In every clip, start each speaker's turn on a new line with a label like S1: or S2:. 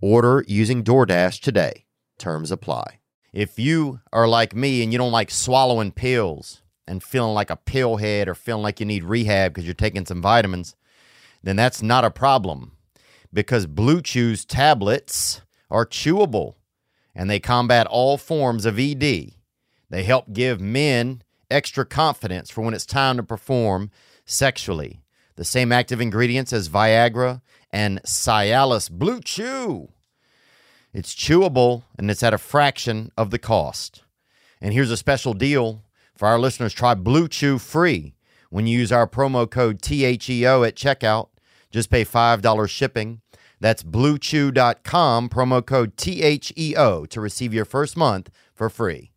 S1: Order using DoorDash today. Terms apply. If you are like me and you don't like swallowing pills and feeling like a pill head or feeling like you need rehab because you're taking some vitamins, then that's not a problem because Blue Chew's tablets are chewable and they combat all forms of ED. They help give men extra confidence for when it's time to perform sexually. The same active ingredients as Viagra and Cialis Blue Chew. It's chewable and it's at a fraction of the cost. And here's a special deal for our listeners try Blue Chew free when you use our promo code THEO at checkout. Just pay $5 shipping. That's bluechew.com, promo code THEO to receive your first month for free.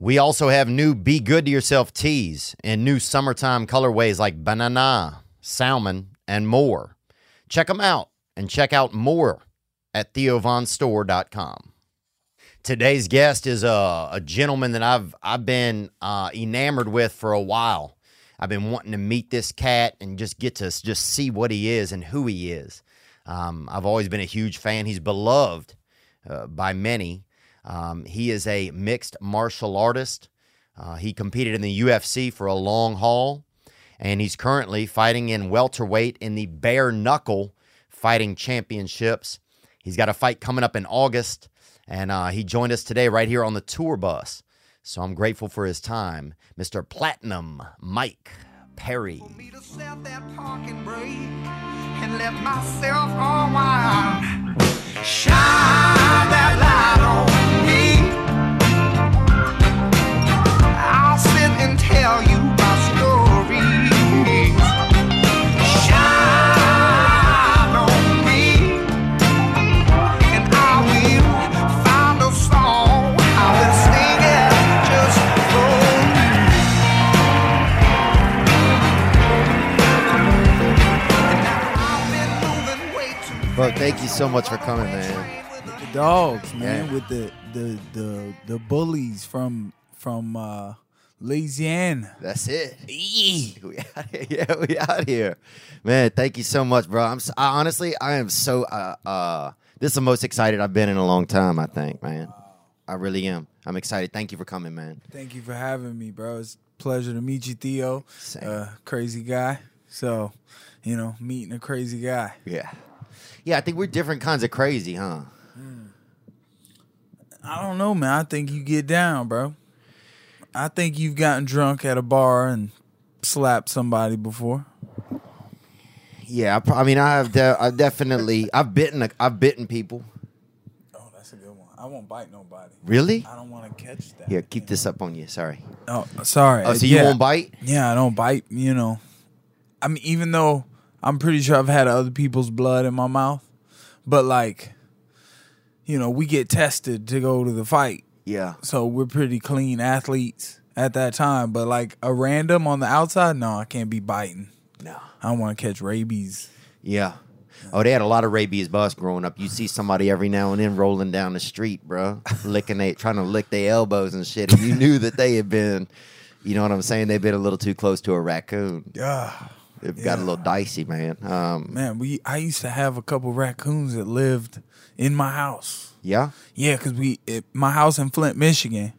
S1: We also have new Be Good to Yourself tees and new summertime colorways like banana, salmon, and more. Check them out and check out more at theovonstore.com. Today's guest is a, a gentleman that I've I've been uh, enamored with for a while. I've been wanting to meet this cat and just get to just see what he is and who he is. Um, I've always been a huge fan. He's beloved uh, by many. Um, he is a mixed martial artist. Uh, he competed in the UFC for a long haul, and he's currently fighting in welterweight in the bare knuckle fighting championships. He's got a fight coming up in August, and uh, he joined us today right here on the tour bus. So I'm grateful for his time, Mr. Platinum Mike Perry.
S2: Shine that light on
S1: Bro, thank you so much for coming, man.
S3: the dogs, man,
S1: Yeah.
S3: with the the the the bullies from from uh Louisiana.
S1: That's it. We out here. Yeah, we out here, man. Thank you so much, bro. I'm so, I, honestly, I am so. Uh, uh, this is the most excited I've been in a long time. I think, man. I really am. I'm excited. Thank you for coming, man.
S3: Thank you for having me, bro. It's a pleasure to meet you, Theo.
S1: Same.
S3: Uh, crazy guy. So, you know, meeting a crazy guy.
S1: Yeah, yeah. I think we're different kinds of crazy, huh?
S3: I don't know, man. I think you get down, bro. I think you've gotten drunk at a bar and slapped somebody before.
S1: Yeah. I, pro- I mean, I have. De- I definitely. I've bitten. A, I've bitten people.
S3: Oh, that's a good one. I won't bite nobody.
S1: Really?
S3: I don't want to catch that.
S1: Here, keep this up on you. Sorry.
S3: Oh, sorry.
S1: Oh, so you
S3: Yeah.
S1: won't bite?
S3: Yeah, I don't bite. You know, I mean, even though I'm pretty sure I've had other people's blood in my mouth, but like, you know, we get tested to go to the fight,
S1: Yeah.
S3: so we're pretty clean athletes at that time. But like a random on the outside, no, I can't be biting.
S1: No.
S3: I don't want to catch rabies.
S1: Yeah. Oh, they had a lot of rabies bus growing up. You see somebody every now and then rolling down the street, bro, licking they trying to lick their elbows and shit. And you knew that they had been, you know what I'm saying? They've been a little too close to a raccoon.
S3: Yeah,
S1: They've got a little dicey, man. Um,
S3: man. We I used to have a couple raccoons that lived in my house.
S1: yeah.
S3: Yeah, because we it, my house in Flint, Michigan,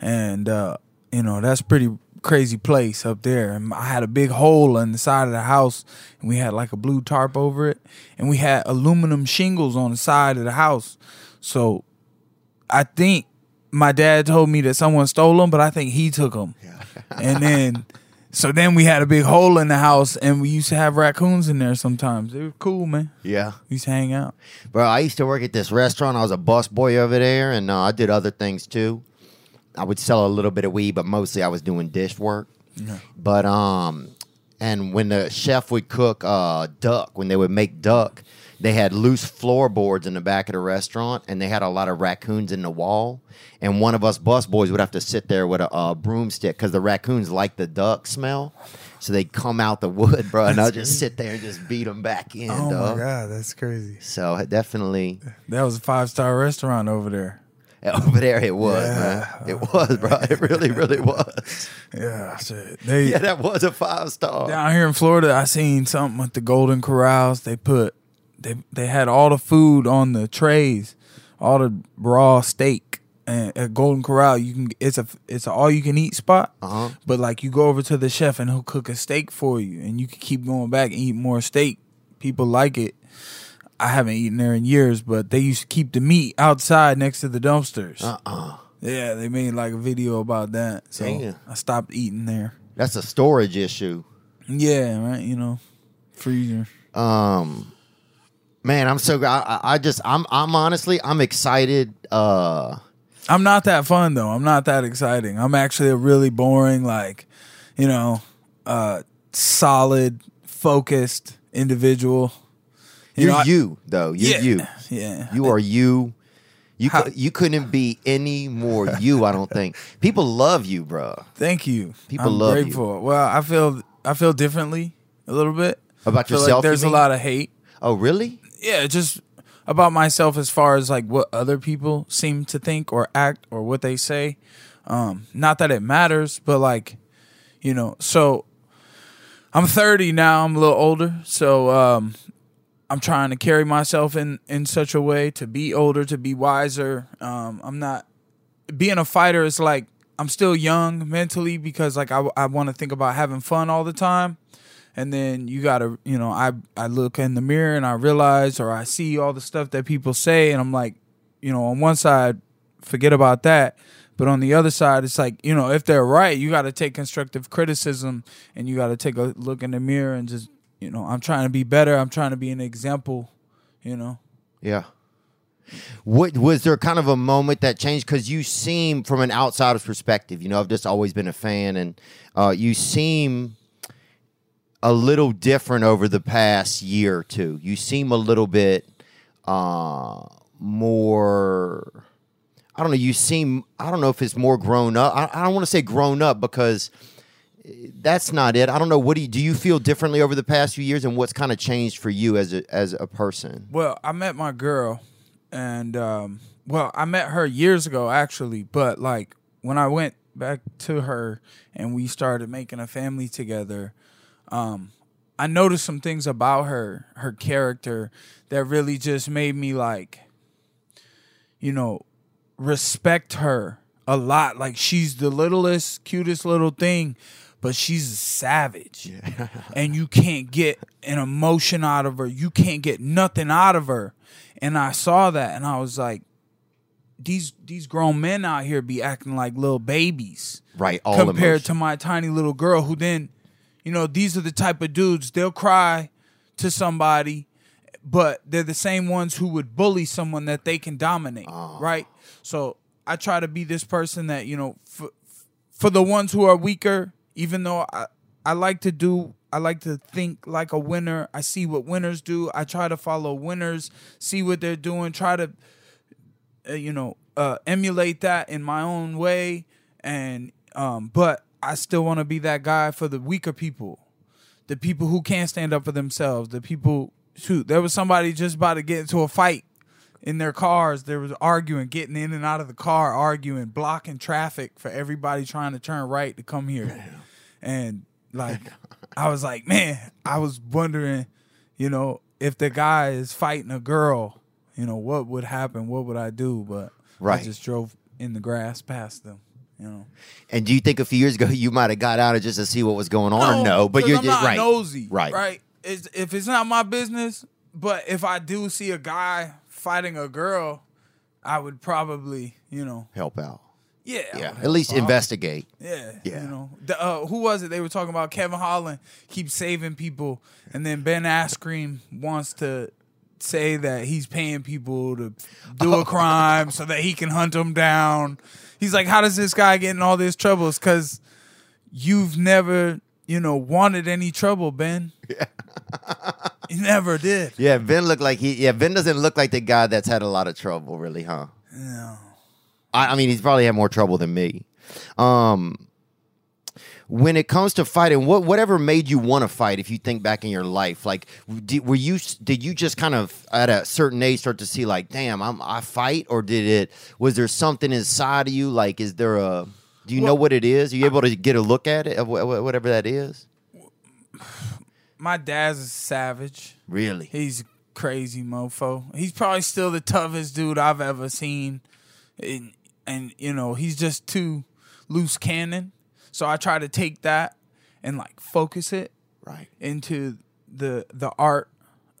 S3: and uh, you know that's pretty crazy place up there. And I had a big hole in the side of the house, and we had like a blue tarp over it, and we had aluminum shingles on the side of the house. So I think my dad told me that someone stole them, but I think he took them. Yeah. and then, so then we had a big hole in the house, and we used to have raccoons in there sometimes. They were cool, man.
S1: Yeah.
S3: We used to hang out.
S1: Bro, I used to work at this restaurant. I was a bus boy over there, and uh, I did other things too. I would sell a little bit of weed, but mostly I was doing dish work. But um, and when the chef would cook uh duck, when they would make duck, they had loose floorboards in the back of the restaurant, and they had a lot of raccoons in the wall. And one of us bus boys would have to sit there with a uh, broomstick because the raccoons like the duck smell. So they'd come out the wood, bro, and I'll just sit there and just beat them back in,
S3: Oh
S1: dog.
S3: my god, that's crazy.
S1: So it definitely
S3: That was a five star restaurant over there.
S1: over there, it was,
S3: Yeah.
S1: man. It was, bro. It really, really was.
S3: Yeah, shit. They
S1: Yeah, that was a five star.
S3: down here in Florida, I seen something with the Golden Corrals. They put they they had all the food on the trays, all the raw steak. And at Golden Corral, you can it's a it's a all you can eat spot.
S1: Uh-huh.
S3: But like you go over to the chef and he'll cook a steak for you, and you can keep going back and eat more steak. People like it. I haven't eaten there in years, but they used to keep the meat outside next to the dumpsters.
S1: Uh-uh.
S3: Yeah, they made like a video about that. So
S1: Damn.
S3: I stopped eating there.
S1: That's a storage issue.
S3: Yeah, right. You know, freezer.
S1: Um, man, I'm so. I, I- just. I'm. I'm honestly. I'm excited. Uh,
S3: I'm not that fun though. I'm not that exciting. I'm actually a really boring, like, you know, uh, solid, focused individual.
S1: you're
S3: know, I-
S1: you though. You're
S3: yeah,
S1: you.
S3: Yeah.
S1: You are you. You
S3: How-
S1: you couldn't be any more you. I don't think people love you, bro.
S3: Thank you.
S1: People
S3: I'm
S1: love you.
S3: Well, I feel I feel differently a little bit
S1: About yourself,
S3: Like
S1: you
S3: there's a lot of hate.
S1: Oh, really?
S3: Yeah, just about myself as far as like what other people seem to think or act or what they say. Um, not that it matters, but like, you know, so I'm 30 now, I'm a little older, so um I'm trying to carry myself in in such a way to be older, to be wiser. Um I'm not being a fighter is like I'm still young mentally because like I I want to think about having fun all the time and then you gotta you know i i look in the mirror and i realize or i see all the stuff that people say and i'm like you know on one side forget about that but on the other side it's like you know if they're right you gotta take constructive criticism and you gotta take a look in the mirror and just you know i'm trying to be better i'm trying to be an example you know
S1: Yeah. What was there kind of a moment that changed? Because you seem, from an outsider's perspective, you know, I've just always been a fan, and uh, you seem a little different over the past year or two. You seem a little bit uh, more. I don't know. You seem. I don't know if it's more grown up. I, I don't want to say grown up because that's not it. I don't know. What do you do? You feel differently over the past few years, and what's kind of changed for you as a as a person?
S3: Well, I met my girl, and um, well, I met her years ago actually, but like when I went back to her and we started making a family together, um, I noticed some things about her, her character, that really just made me like, you know, respect her a lot. Like she's the littlest, cutest little thing, but she's a savage. and you can't get an emotion out of her. You can't get nothing out of her. And I saw that and I was like, these these grown men out here be acting like little babies
S1: Right. All
S3: compared
S1: emotion.
S3: to my tiny little girl who then you know these are the type of dudes they'll cry to somebody but they're the same ones who would bully someone that they can dominate right so i try to be this person that you know for, for the ones who are weaker even though i i like to do I like to think like a winner. I see what winners do. I try to follow winners, see what they're doing, try to uh, you know uh, emulate that in my own way and um, but i still want to be that guy for the weaker people. The people who can't stand up for themselves the people shoot there was somebody just about to get into a fight in their cars. There was arguing getting in and out of the car arguing blocking traffic for everybody trying to turn right to come here. And like i was like man i was wondering you know if the guy is fighting a girl you know what would happen? What would i do? But
S1: Right.
S3: i just drove in the grass past them you know
S1: And do you think a few years ago you might have got out of just to see what was going on, or no? But you're
S3: I'm
S1: just
S3: not
S1: right,
S3: nosy,
S1: right,
S3: Right. It's, if it's not my business, but if I do see a guy fighting a girl, I would probably, you know,
S1: Help out.
S3: yeah,
S1: Yeah. At least
S3: out.
S1: investigate.
S3: Yeah,
S1: Yeah.
S3: You know, the, uh, who was it? They were talking about Kevin Holland keeps saving people, and then Ben Askren wants to say that he's paying people to do
S1: Oh.
S3: a crime so that he can hunt them down. He's like, how does this guy get in all this trouble? It's because you've never, you know, wanted any trouble, Ben. Yeah. you never did.
S1: Yeah, Ben looked like he. Yeah, Ben doesn't look like the guy that's had a lot of trouble, really, huh?
S3: No.
S1: I, I mean, he's probably had more trouble than me. Um, when it comes to fighting, what whatever made you want to fight? If you think back in your life, like, did, were you did you just kind of at a certain age start to see like, damn, I'm I fight, or did it? Was there something inside of you? Like, is there a? Do you know what it is? Are you able to get a look at it, of wha- wha- whatever that is?
S3: My dad's a savage.
S1: Really?
S3: He's crazy mofo. He's probably still the toughest dude I've ever seen. And, and you know, he's just too loose cannon. So I try to take that and like focus it
S1: Right.
S3: into the the art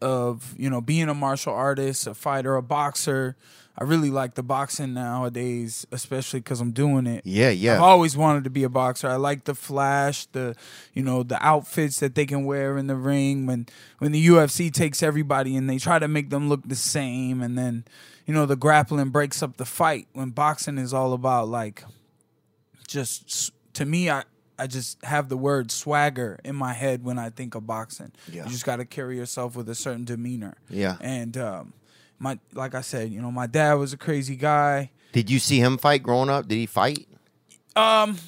S3: of, you know, being a martial artist, a fighter, a boxer. I really like the boxing nowadays, especially because I'm doing it.
S1: Yeah, yeah.
S3: I've always wanted to be a boxer. I like the flash, the you know, the outfits that they can wear in the ring when when the UFC takes everybody and they try to make them look the same and then you know the grappling breaks up the fight when boxing is all about like just to me I I just have the word swagger in my head when I think of boxing.
S1: Yeah.
S3: You just got to carry yourself with a certain demeanor.
S1: Yeah.
S3: And um my like I said, you know, my dad was a crazy guy.
S1: Did you see him fight growing up? Did he fight?
S3: Um,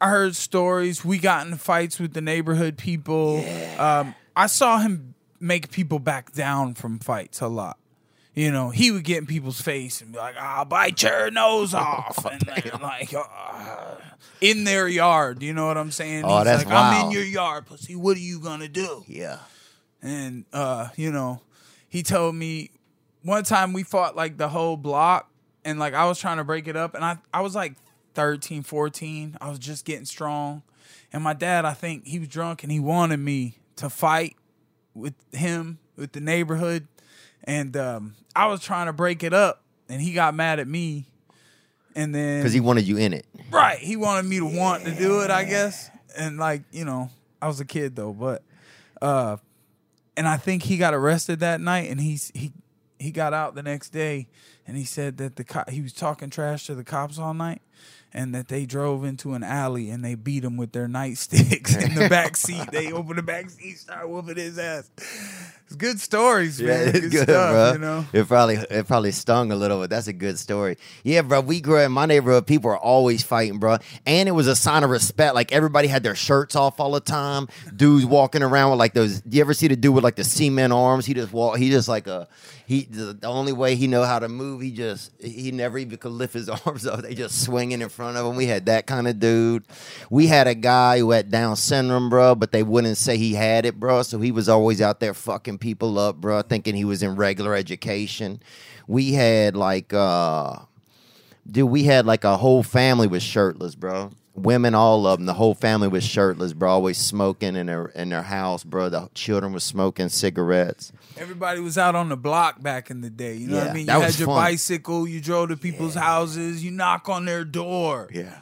S3: I heard stories. We got in fights with the neighborhood people. Um, I saw him make people back down from fights a lot. You know, he would get in people's face and be like, "I'll bite your nose off," and then, like uh, in their yard. You know what I'm saying?
S1: Oh,
S3: He's
S1: that's
S3: like, "I'm in your yard, pussy. What are you gonna do?"
S1: Yeah.
S3: and uh, you know, he told me one time we fought like the whole block and like I was trying to break it up and I I was like 13, 14. I was just getting strong. And my dad, I think he was drunk and he wanted me to fight with him, with the neighborhood. And um, I was trying to break it up and he got mad at me. And then
S1: Because he wanted you in it.
S3: Right. He wanted me to want to do it, I guess. And like, you know, I was a kid though, but uh and I think he got arrested that night and he's he he got out the next day and he said that the he was talking trash to the cops all night and that they drove into an alley and they beat him with their nightsticks in the back seat. They opened the back seat, started whooping his ass. It's good stories, man.
S1: it's good,
S3: stuff,
S1: bro.
S3: you know.
S1: It probably it probably stung a little, but that's a good story. Yeah, bro. We grew up in my neighborhood. People are always fighting, bro, and it was a sign of respect. Like everybody had their shirts off all the time. Dudes walking around with like those. Do you ever see the dude with like the cement arms? He just walk. He just like a he. The, the only way he know how to move, he just he never even could lift his arms up. They just swinging in front of him. We had that kind of dude. We had a guy who had Down syndrome, bro, but they wouldn't say he had it, bro. So he was always out there fucking people up, bro, thinking he was in regular education. We had like uh dude, we had like a whole family was shirtless, bro. Women, all of them, the whole family was shirtless, bro. Always smoking in their in their house, bro. The children was smoking cigarettes.
S3: Everybody was out on the block back in the day. You know what I mean? You had your
S1: fun.
S3: bicycle, you drove to people's houses, you knock on their door,
S1: Yeah,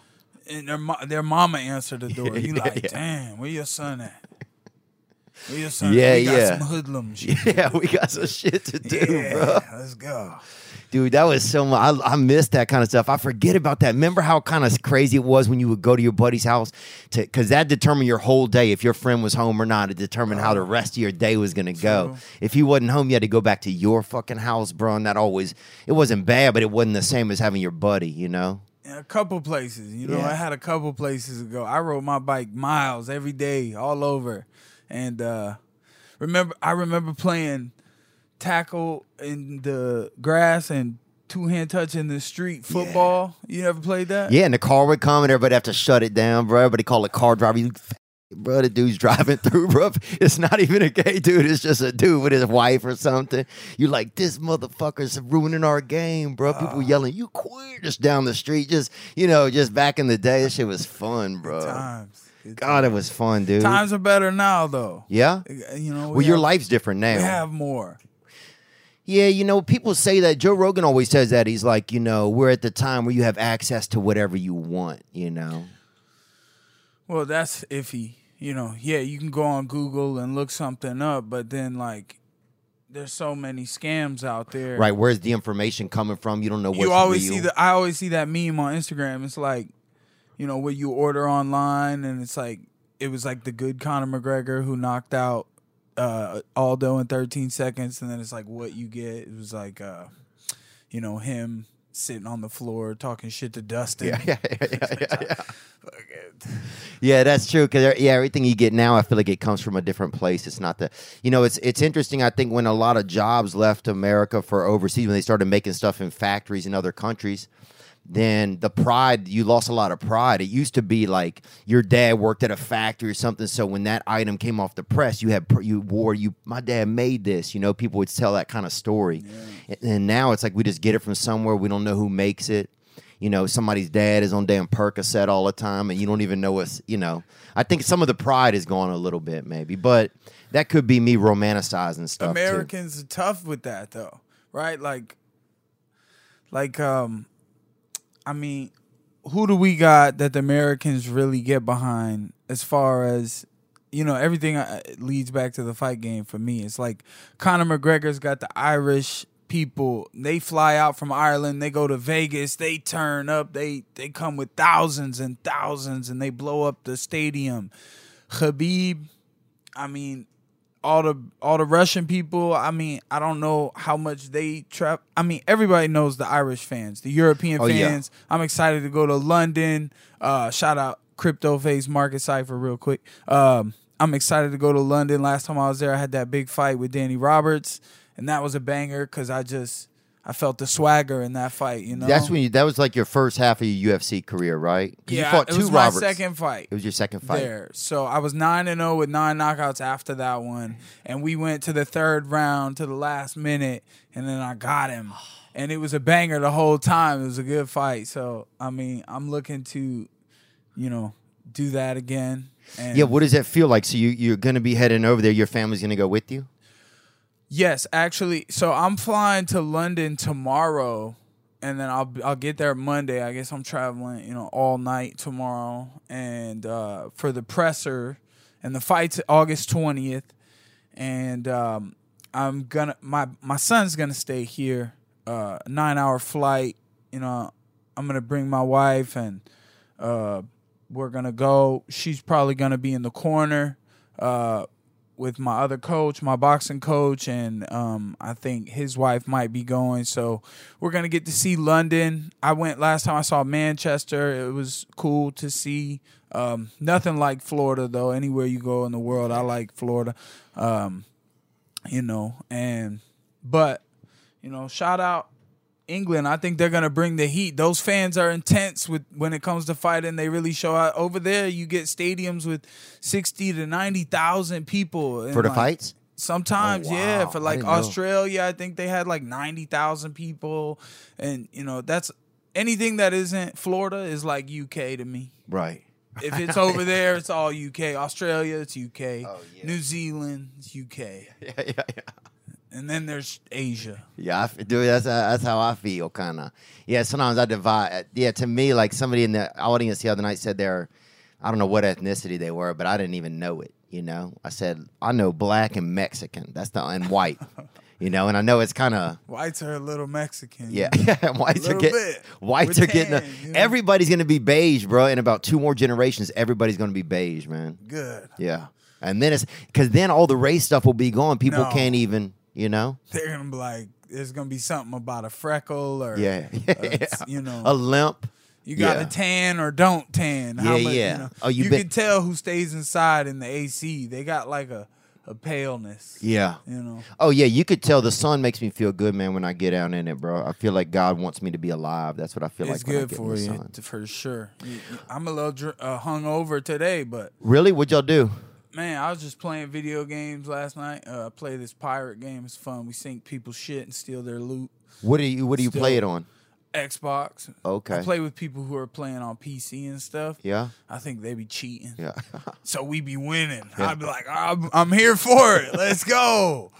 S3: and their their mama answered the door. You
S1: Yeah,
S3: like,
S1: yeah.
S3: damn, where your son at? Your son?
S1: Yeah.
S3: We got
S1: yeah.
S3: some hoodlums.
S1: yeah. We got some shit to do,
S3: yeah,
S1: bro.
S3: let's go.
S1: Dude, that was so much. I, I miss that kind of stuff. I forget about that. Remember how kind of crazy it was when you would go to your buddy's house to because that determined your whole day. If your friend was home or not, it determined how the oh. rest of your day was gonna go.
S3: True.
S1: If he wasn't home, you had to go back to your fucking house, bro. And that always it wasn't bad, but it wasn't the same as having your buddy. You know?
S3: A couple places, you know,
S1: Yeah.
S3: I had a couple places to go. I rode my bike miles every day, all over, and uh remember, I remember playing tackle in the grass and two hand touch in the street football. You never played that?
S1: Yeah. And the car would come, and everybody have to shut it down, bro. Everybody call it car driver. You Bro, the dude's driving through, bro. It's not even a gay dude. It's just a dude with his wife or something. You're like this motherfucker's ruining our game, bro. People yelling, "You queer!" Just down the street, just you know, just back in the day, that shit was fun, bro.
S3: Times.
S1: God, it was fun, dude.
S3: Times are better now, though.
S1: Yeah.
S3: You know, we
S1: Well, your
S3: have-
S1: life's different now.
S3: We have more.
S1: Yeah, you know, people say that. Joe Rogan always says that. He's like, you know, we're at the time where you have access to whatever you want, you know?
S3: Well, that's iffy. You know, yeah, you can go on Google and look something up, but then like there's so many scams out there.
S1: Right. Where's the information coming from? You don't know what's
S3: you always
S1: real.
S3: see the I always see that meme on Instagram. It's like, you know, where you order online and it's like it was like the good Conor McGregor who knocked out uh Aldo in 13 seconds and then it's like what you get. It was like uh you know, him sitting on the floor talking shit to Dustin.
S1: yeah, yeah, yeah, yeah, yeah. Yeah, that's true. Because yeah, everything you get now, I feel like it comes from a different place. It's not the, you know, it's it's interesting. I think when a lot of jobs left America for overseas, when they started making stuff in factories in other countries, then the pride you lost a lot of pride. It used to be like your dad worked at a factory or something. So when that item came off the press, you had you wore you. My dad made this. You know, people would tell that kind of story. And- And now it's like we just get it from somewhere. We don't know who makes it you know, somebody's dad is on damn Percocet all the time, and you don't even know what's, you know. I think some of the pride is gone a little bit, maybe, but that could be me romanticizing stuff. too.
S3: Americans are tough with that though, right? Like, like um, I mean, who do we got that the Americans really get behind as far as you know everything uh, leads back to the fight game for me. It's like Conor McGregor's got the Irish people. They fly out from Ireland, they go to Vegas, they turn up, they they come with thousands and thousands and they blow up the stadium. Khabib, I mean, all the all the Russian people. I mean, I don't know how much they trap. I mean, everybody knows the Irish fans, the European
S1: Oh, yeah.
S3: fans. I'm excited to go to London. Uh, shout out Crypto Face Market Cipher real quick. Um, I'm excited to go to London. Last time I was there, I had that big fight with Danny Roberts, and that was a banger because I just I felt the swagger in that fight. You know,
S1: That's when you, that was like your first half of your UFC career, right?
S3: yeah,
S1: you fought
S3: it
S1: two
S3: was my
S1: Roberts.
S3: second fight
S1: It was your second fight.
S3: there. So I was nine and zero with nine knockouts after that one, and we went to the third round to the last minute, and then I got him, and it was a banger the whole time. It was a good fight. So I mean, I'm looking to, you know, do that again. And
S1: Yeah, what does that feel like? So you you're gonna be heading over there. Your family's gonna go with you.
S3: Yes, actually. So I'm flying to London tomorrow, and then I'll I'll get there Monday. I guess I'm traveling, you know, all night tomorrow, and uh, for the presser, and the fight's August twentieth, and um, I'm gonna my my son's gonna stay here, uh, nine hour flight. You know, I'm gonna bring my wife, and uh, we're gonna go. She's probably gonna be in the corner. Uh, with my other coach, my boxing coach, and um, I think his wife might be going. So we're gonna get to see London. I went last time I saw Manchester. It was cool to see. Um, nothing like Florida though. Anywhere you go in the world, I like Florida. Um, you know, and but you know, shout out England. I think they're gonna bring the heat. Those fans are intense with when it comes to fighting. They really show out. Over there, you get stadiums with sixty to ninety thousand people
S1: For the
S3: like,
S1: fights?
S3: Sometimes,
S1: Oh,
S3: yeah. For like
S1: know.
S3: Australia, I think they had like ninety thousand people, and you know that's anything that isn't Florida is like UK to me.
S1: Right.
S3: If it's over there, it's all UK. Australia, it's UK.
S1: Oh, yeah.
S3: New Zealand, it's UK.
S1: Yeah, yeah, yeah.
S3: And then there's Asia.
S1: Yeah, I dude, that's uh, that's how I feel, kind of. Yeah, sometimes I divide. uh, Yeah, to me, like somebody in the audience the other night said they're, I don't know what ethnicity they were, but I didn't even know it. You know, I said I know black and Mexican. That's the and white. you know, and I know it's kind of
S3: Whites are a little Mexican.
S1: yeah. whites are getting
S3: bit.
S1: whites
S3: We're
S1: are getting. a-
S3: you know?
S1: Everybody's gonna be beige, bro. In about two more generations, everybody's gonna be beige, man.
S3: Good.
S1: Yeah, and then it's because then all the race stuff will be gone. People
S3: No.
S1: can't even, you know.
S3: They're gonna be like, there's gonna be something about a freckle or
S1: Yeah,
S3: uh, you know,
S1: a limp.
S3: you got
S1: yeah.
S3: to tan or don't tan. How
S1: Yeah,
S3: much,
S1: yeah.
S3: You, know,
S1: Oh, you
S3: you
S1: bet-
S3: can tell who stays inside in the AC. They got like a a paleness.
S1: Yeah.
S3: You know,
S1: Oh yeah, you could tell the sun makes me feel good, man. When I get out in it, bro, I feel like God wants me to be alive. That's what I feel
S3: it's
S1: like. when I
S3: good for
S1: the
S3: you
S1: sun.
S3: for sure. I'm a little dr- uh, hungover today, but
S1: Really? What'd y'all do?
S3: Man, I was just playing video games last night. Uh, I play this pirate game. It's fun. We sink people's shit and steal their loot.
S1: What do you What do you play it on?
S3: Xbox.
S1: Okay.
S3: I play with people who are playing on PC and stuff.
S1: Yeah.
S3: I think they be cheating.
S1: Yeah.
S3: So we be winning. I'd be like, I'm, I'm here for it. Let's go.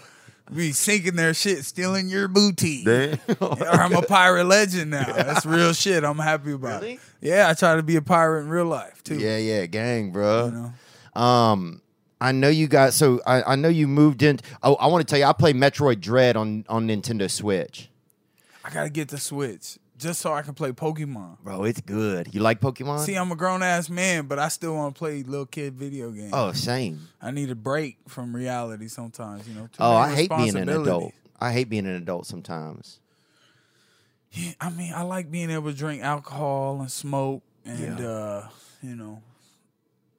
S3: be sinking their shit, stealing your booty.
S4: Damn.
S3: or I'm a pirate legend now. That's real shit. I'm happy about
S4: Really?
S3: it. Yeah, I try to be a pirate in real life too.
S4: yeah, yeah, gang, bro.
S3: You know?
S4: Um, I know you guys. So I, I know you moved in. Oh, I want to tell you, I play Metroid Dread on on Nintendo Switch.
S3: I gotta get the Switch just so I can play Pokemon.
S4: Bro, it's good. You like Pokemon?
S3: See, I'm a grown ass man, but I still want to play little kid video games.
S4: oh, same.
S3: I need a break from reality sometimes. You know.
S4: Oh, I hate being an adult. I hate being an adult sometimes.
S3: Yeah, I mean, I like being able to drink alcohol and smoke and
S4: Yeah.
S3: uh, you know,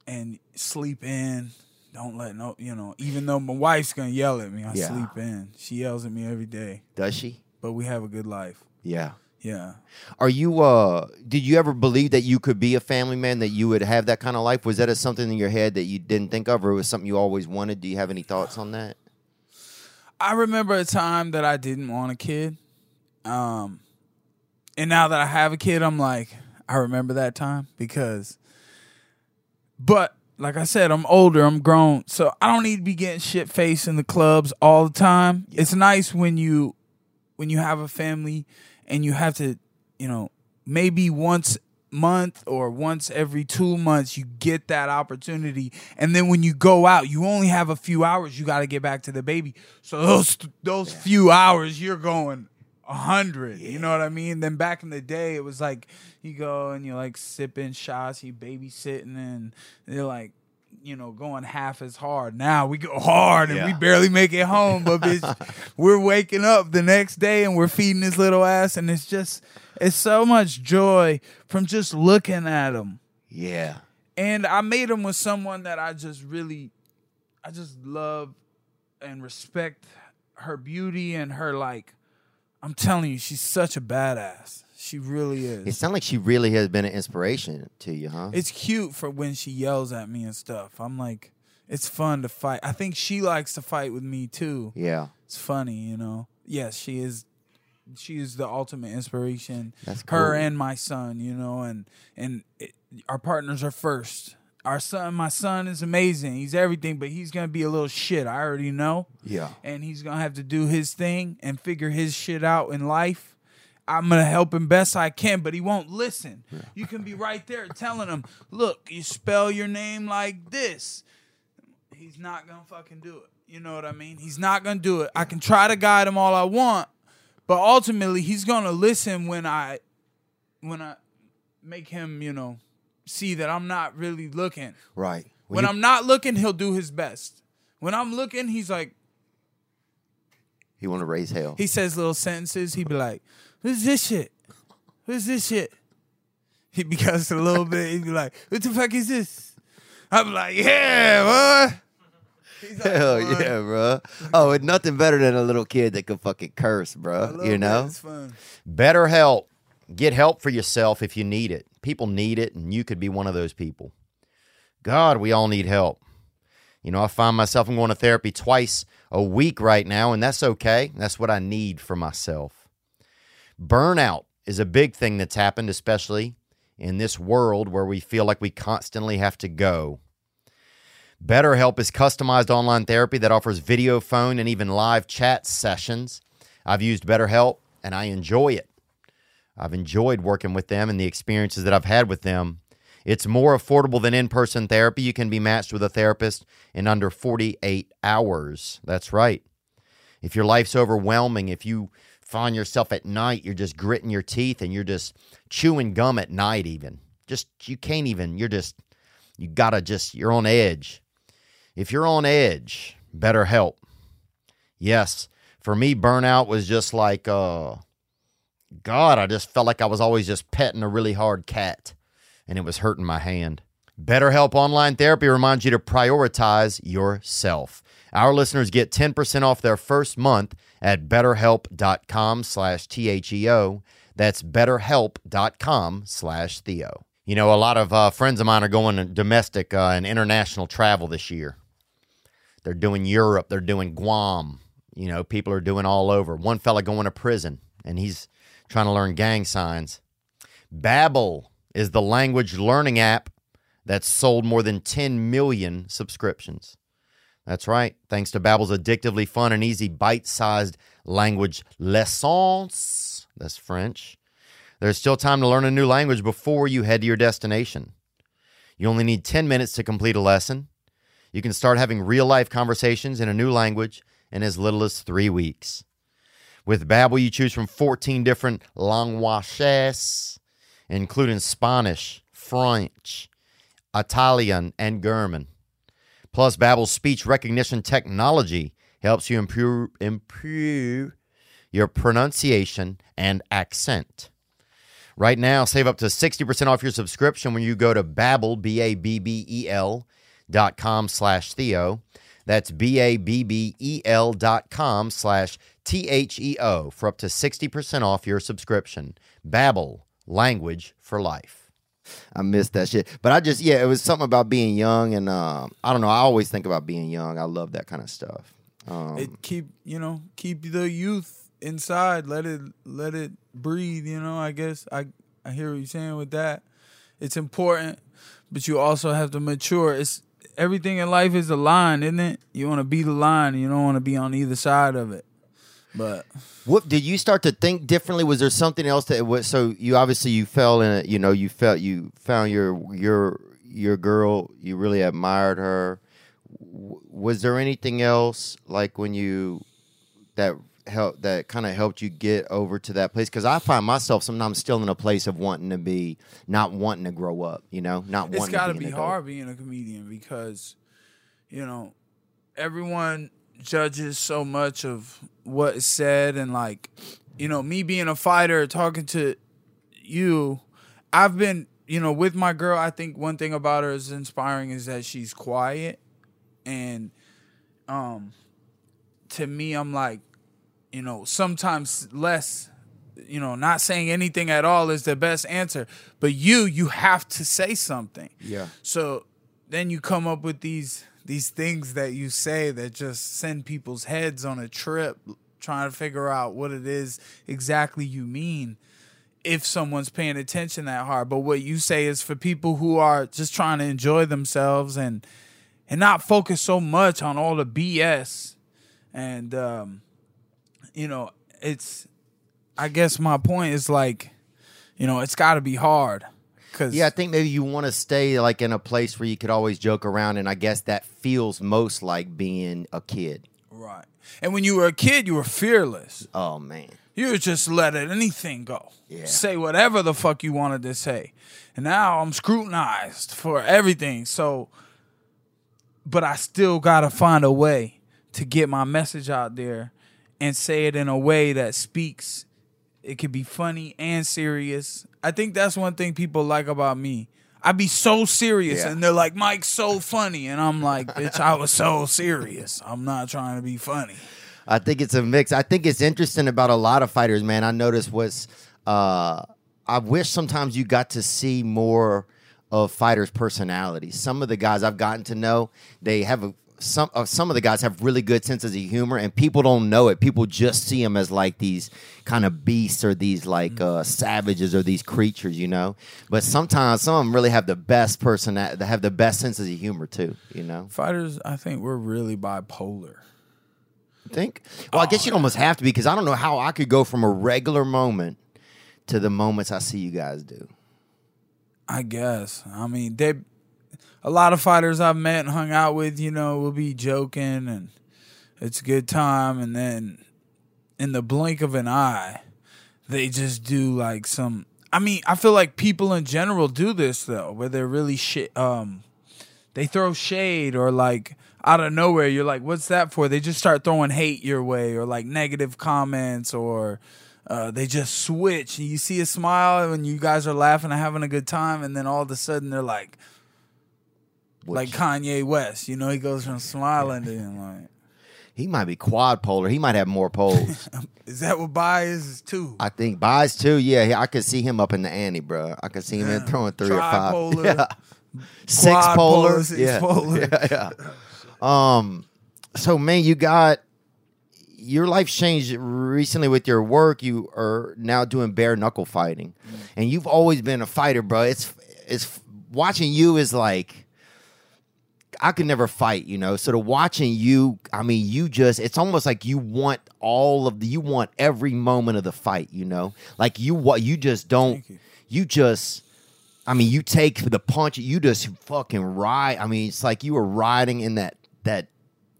S3: and sleep in. Don't let no, you know, even though my wife's gonna yell at me, I
S4: Yeah.
S3: sleep in. She yells at me every day,
S4: Does she?
S3: but we have a good life.
S4: Yeah.
S3: Yeah.
S4: Are you? uh Did you ever believe that you could be a family man? That you would have that kind of life? Was that a, something in your head that you didn't think of, or was something you always wanted? Do you have any thoughts on that?
S3: I remember a time that I didn't want a kid. Um and now that I have a kid, I'm like, I remember that time because but like I said, I'm older, I'm grown, so I don't need to be getting shit faced in the clubs all the time. It's nice when you when you have a family and you have to, you know, maybe once month or once every two months you get that opportunity. And then when you go out you only have a few hours you got to get back to the baby. So those those few hours you're going a hundred you know what i mean then back in the day it was like you go and you're like sipping shots you babysitting and they're like you know going half as hard now we go hard and we barely make it home but bitch we're waking up the next day and we're feeding this little ass and it's just it's so much joy from just looking at him
S4: Yeah.
S3: and I made him with someone that I just really, I just love and respect her beauty and her like. I'm telling you, she's such a badass. She really is.
S4: It sounds like she really has been an inspiration to you, huh?
S3: It's cute for when she yells at me and stuff. I'm like, it's fun to fight. I think she likes to fight with me too.
S4: yeah.
S3: It's funny, you know. Yes, she is. She is the ultimate inspiration.
S4: That's
S3: her and my son, you know, and and it, our partners are first. Our son, my son, is amazing. He's everything, but he's gonna be a little shit. I already know,
S4: Yeah.
S3: and he's gonna have to do his thing and figure his shit out in life. I'm gonna help him best I can, but he won't listen. You can be right there telling him, "Look, you spell your name like this." He's not gonna fucking do it. You know what I mean? He's not gonna do it. I can try to guide him all I want, but ultimately he's gonna listen when I when I make him, you know, see that I'm not really looking.
S4: Right.
S3: When I'm not looking, he'll do his best. When I'm looking, he's like
S4: He want to raise hell.
S3: he says little sentences. He'd be like, "Who's this shit? Who's this shit?" He becomes a little bit. He'd be like, "What the fuck is this?" I'm like, "Yeah, boy." He's like,
S4: Hell yeah, bro. Oh, it's nothing better than a little kid that can fucking curse, bro. You know?
S1: Better help. Get help for yourself if you need it. People need it, and you could be one of those people. God, we all need help. You know, I find myself I'm going to therapy twice a week right now, and that's okay. That's what I need for myself. Burnout is a big thing that's happened, especially in this world where we feel like we constantly have to go. BetterHelp is customized online therapy that offers video, phone, and even live chat sessions. I've used BetterHelp and I enjoy it. I've enjoyed working with them and the experiences that I've had with them. It's more affordable than in person therapy. You can be matched with a therapist in under 48 hours. That's right. If your life's overwhelming, if you find yourself at night, you're just gritting your teeth and you're just chewing gum at night, even. Just, you can't even, you're just, you gotta just, you're on edge. If you're on edge, better help. Yes, for me, burnout was just like, uh, God, I just felt like I was always just petting a really hard cat and it was hurting my hand. BetterHelp Online Therapy reminds you to prioritize yourself. Our listeners get 10% off their first month at betterhelp.com slash T-H-E-O. That's betterhelp.com slash Theo. You know, a lot of uh, friends of mine are going to domestic uh, and international travel this year. They're doing Europe. They're doing Guam. You know, people are doing all over. One fella going to prison, and he's trying to learn gang signs. Babbel is the language learning app that's sold more than 10 million subscriptions.
S5: That's right. Thanks to Babbel's addictively fun and easy bite-sized language lessons. That's French. There's still time to learn a new language before you head to your destination. You only need 10 minutes to complete a lesson. You can start having real-life conversations in a new language in as little as 3 weeks. With Babbel, you choose from 14 different languages, including Spanish, French, Italian, and German. Plus, Babbel's speech recognition technology helps you improve, improve your pronunciation and accent. Right now, save up to 60% off your subscription when you go to Babbel, B-A-B-B-E-L dot com slash Theo. That's B-A-B-B-E-L dot com slash T-H-E-O for up to 60% off your subscription. Babbel, language for life.
S1: I missed that shit. But I just yeah, it was something about being young and um, I don't know. I always think about being young. I love that kind of stuff. Um,
S3: it keep you know keep the youth inside. Let it let it breathe. You know. I guess I I hear what you're saying with that. It's important, but you also have to mature. It's everything in life is a line, isn't it? You want to be the line. You don't want to be on either side of it. But
S1: What did you start to think differently? Was there something else that was so you obviously you fell in it, you know, you felt you found your your your girl, you really admired her. W- Was there anything else like when you that help that kind of helped you get over to that place? Because I find myself sometimes still in a place of wanting to be not wanting to grow up, you know, not
S3: it's
S1: wanting.
S3: got to be
S1: adult.
S3: hard being a comedian because you know everyone judges so much of what is said and like you know me being a fighter talking to you i've been you know with my girl i think one thing about her is inspiring is that she's quiet. And um to me i'm like you know sometimes less you know not saying anything at all is the best answer. But you you have to say something.
S1: Yeah.
S3: so then you come up with these these things that you say that just send people's heads on a trip trying to figure out what it is exactly you mean if someone's paying attention that hard. But what you say is for people who are just trying to enjoy themselves and and not focus so much on all the BS and um you know it's I guess my point is like you know it's got to be hard cuz
S1: Yeah, I think maybe you want to stay like in a place where you could always joke around, and I guess that feels most like being a kid.
S3: Right. And when you were a kid, you were fearless.
S1: Oh man,
S3: You just let anything go.
S1: Yeah.
S3: Say whatever the fuck you wanted to say. And now I'm scrutinized for everything. So, but I still got to find a way to get my message out there and say it in a way that speaks. It could be funny and serious. I think that's one thing people like about me. I be so serious,
S1: Yeah.
S3: and they're like, "Mike's so funny," and I'm like, "Bitch, I was so serious. I'm not trying to be funny."
S1: I think it's a mix. I think it's interesting about a lot of fighters, man. I noticed what's. Uh, I wish sometimes you got to see more of fighters' personalities. Some of the guys I've gotten to know, they have a, some. Uh, some of the guys have really good senses of humor, and people don't know it. People just see them as like these kind of beasts or these like uh, savages or these creatures, you know. But sometimes some of them really have the best person. that have the best senses of humor too, you know.
S3: Fighters, I think we're really bipolar.
S1: I think? Well, I guess you'd almost have to be because I don't know how I could go from a regular moment to the moments I see you guys do.
S3: I guess. I mean, they a lot of fighters I've met and hung out with, you know, will be joking and it's a good time. And then in the blink of an eye, they just do like some I mean, I feel like people in general do this though, where they're really shit um they throw shade or like out of nowhere you're like what's that for? They just start throwing hate your way or like negative comments or uh, they just switch. And you see a smile when you guys are laughing and having a good time. And then all of a sudden they're like like Kanye West you know he goes from smiling to him like
S1: He might be quad polar. He might have more poles.
S3: is that what bi is too
S1: I think buys too. Yeah, I could see him up in the ante, bro. I could see him in throwing three or five.
S3: Tripolar,
S1: Yeah. Six polar.
S3: six
S1: yeah.
S3: polar.
S1: yeah, yeah. Um. So man, you got your life changed recently with your work. You are now doing bare knuckle fighting, and you've always been a fighter, bro. It's it's watching you is like I could never fight, you know. So to watching you, I mean, you just it's almost like you want all of the you want every moment of the fight, you know. Like you what you just don't
S3: you.
S1: you just I mean, you take the punch, you just fucking ride. I mean, it's like you were riding in that that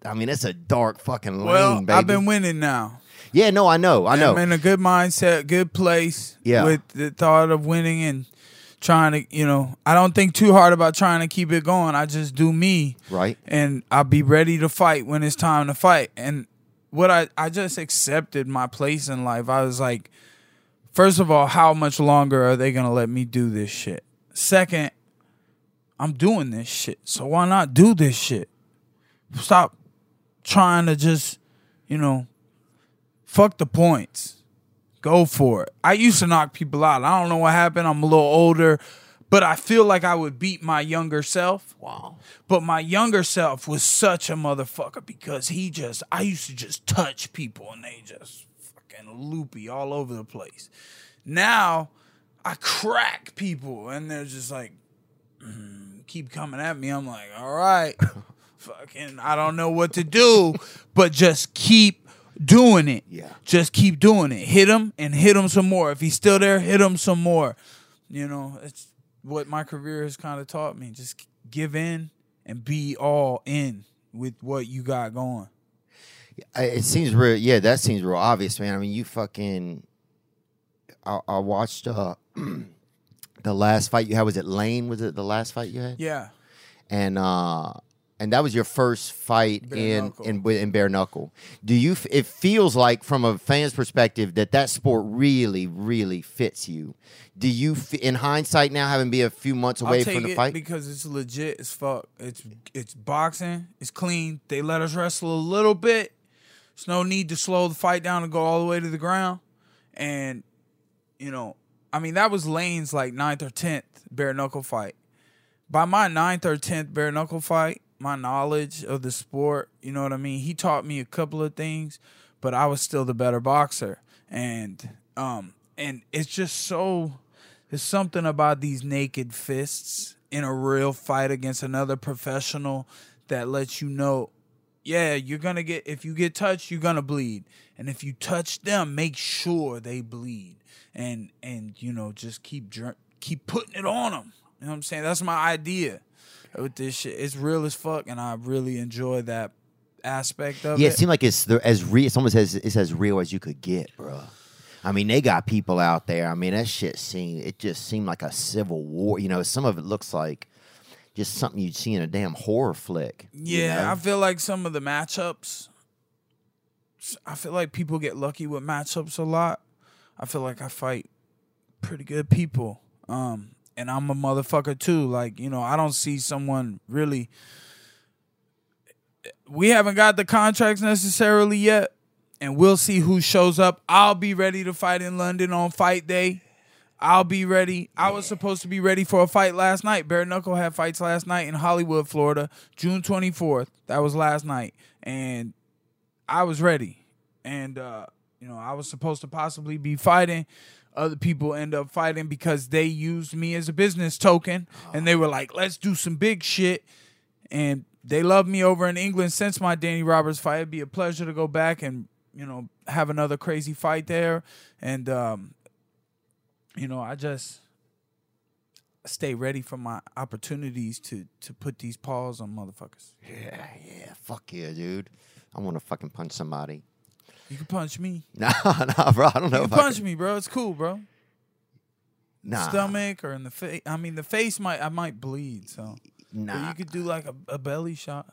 S1: I mean, it's a dark fucking lane,
S3: Well,
S1: baby.
S3: I've been winning now.
S1: yeah, no, I know. I know.
S3: I'm in a good mindset, good place.
S1: Yeah.
S3: With the thought of winning and trying to, you know, I don't think too hard about trying to keep it going. I just do me.
S1: Right.
S3: And I'll be ready to fight when it's time to fight. And what I, I just accepted my place in life. I was like, first of all, how much longer are they going to let me do this shit? Second, I'm doing this shit. So why not do this shit? Stop trying to just, you know, fuck the points. Go for it. I used to knock people out. I don't know what happened. I'm a little older, but I feel like I would beat my younger self.
S1: Wow.
S3: But my younger self was such a motherfucker because he just, I used to just touch people and they just fucking loopy all over the place. Now I crack people and they're just like, mm, keep coming at me. I'm like, all right, fucking, I don't know what to do, but just keep doing it.
S1: Yeah.
S3: Just keep doing it. Hit him and hit him some more. If he's still there, hit him some more. You know, it's what my career has kind of taught me. Just give in and be all in with what you got going.
S1: It seems real. Yeah, that seems real obvious, man. I mean, you fucking. I, I watched uh, the last fight you had. Was it Lane? Was it the last fight you had?
S3: Yeah.
S1: And uh, and that was your first fight
S3: Bare
S1: in
S3: knuckle.
S1: in in bare knuckle. Do you? f- It feels like from a fan's perspective that that sport really, really fits you. Do you, f- in hindsight, now having been a few months away from the
S3: it
S1: fight?
S3: because it's legit as fuck. It's it's boxing. It's clean. They let us wrestle a little bit. There's no need to slow the fight down and go all the way to the ground. And you know, I mean, that was Lane's like ninth or tenth bare knuckle fight. By my ninth or tenth bare knuckle fight, my knowledge of the sport, you know what I mean. He taught me a couple of things, but I was still the better boxer. And um, and it's just so there's something about these naked fists in a real fight against another professional that lets you know, yeah, you're gonna get if you get touched, you're gonna bleed, and if you touch them, make sure they bleed, and and you know just keep keep putting it on them. You know what I'm saying? That's my idea with this shit. It's real as fuck, and I really enjoy that aspect of it.
S1: Yeah,
S3: it.
S1: it seemed like it's the, as real. It's almost as it's as real as you could get, bro. I mean, they got people out there. I mean, that shit seemed it just seemed like a civil war. You know, some of it looks like just something you'd see in a damn horror flick. you
S3: Yeah,
S1: know?
S3: I feel like some of the matchups. I feel like people get lucky with matchups a lot. I feel like I fight pretty good people, um, and I'm a motherfucker too. Like you know, I don't see someone really. We haven't got the contracts necessarily yet, and we'll see who shows up. I'll be ready to fight in London on fight day. I'll be ready. I was supposed to be ready for a fight last night. Bare Knuckle had fights last night in Hollywood, Florida, June 24th. That was last night. And I was ready. And, uh, you know, I was supposed to possibly be fighting. Other people end up fighting because they used me as a business token. And they were like, let's do some big shit. And they love me over in England since my Danny Roberts fight. It'd be a pleasure to go back and, you know, have another crazy fight there. And, um, you know, I just stay ready for my opportunities to to put these paws on motherfuckers.
S1: yeah, yeah. Fuck yeah, dude. I want to fucking punch somebody.
S3: You can punch me.
S1: Nah, nah, bro. I don't know
S3: You
S1: if
S3: can
S1: I
S3: punch
S1: could-
S3: me, bro. It's cool, bro.
S1: Nah,
S3: Stomach or in the face. I mean, the face might I might bleed. So, but
S1: nah.
S3: you could do like a, a belly shot.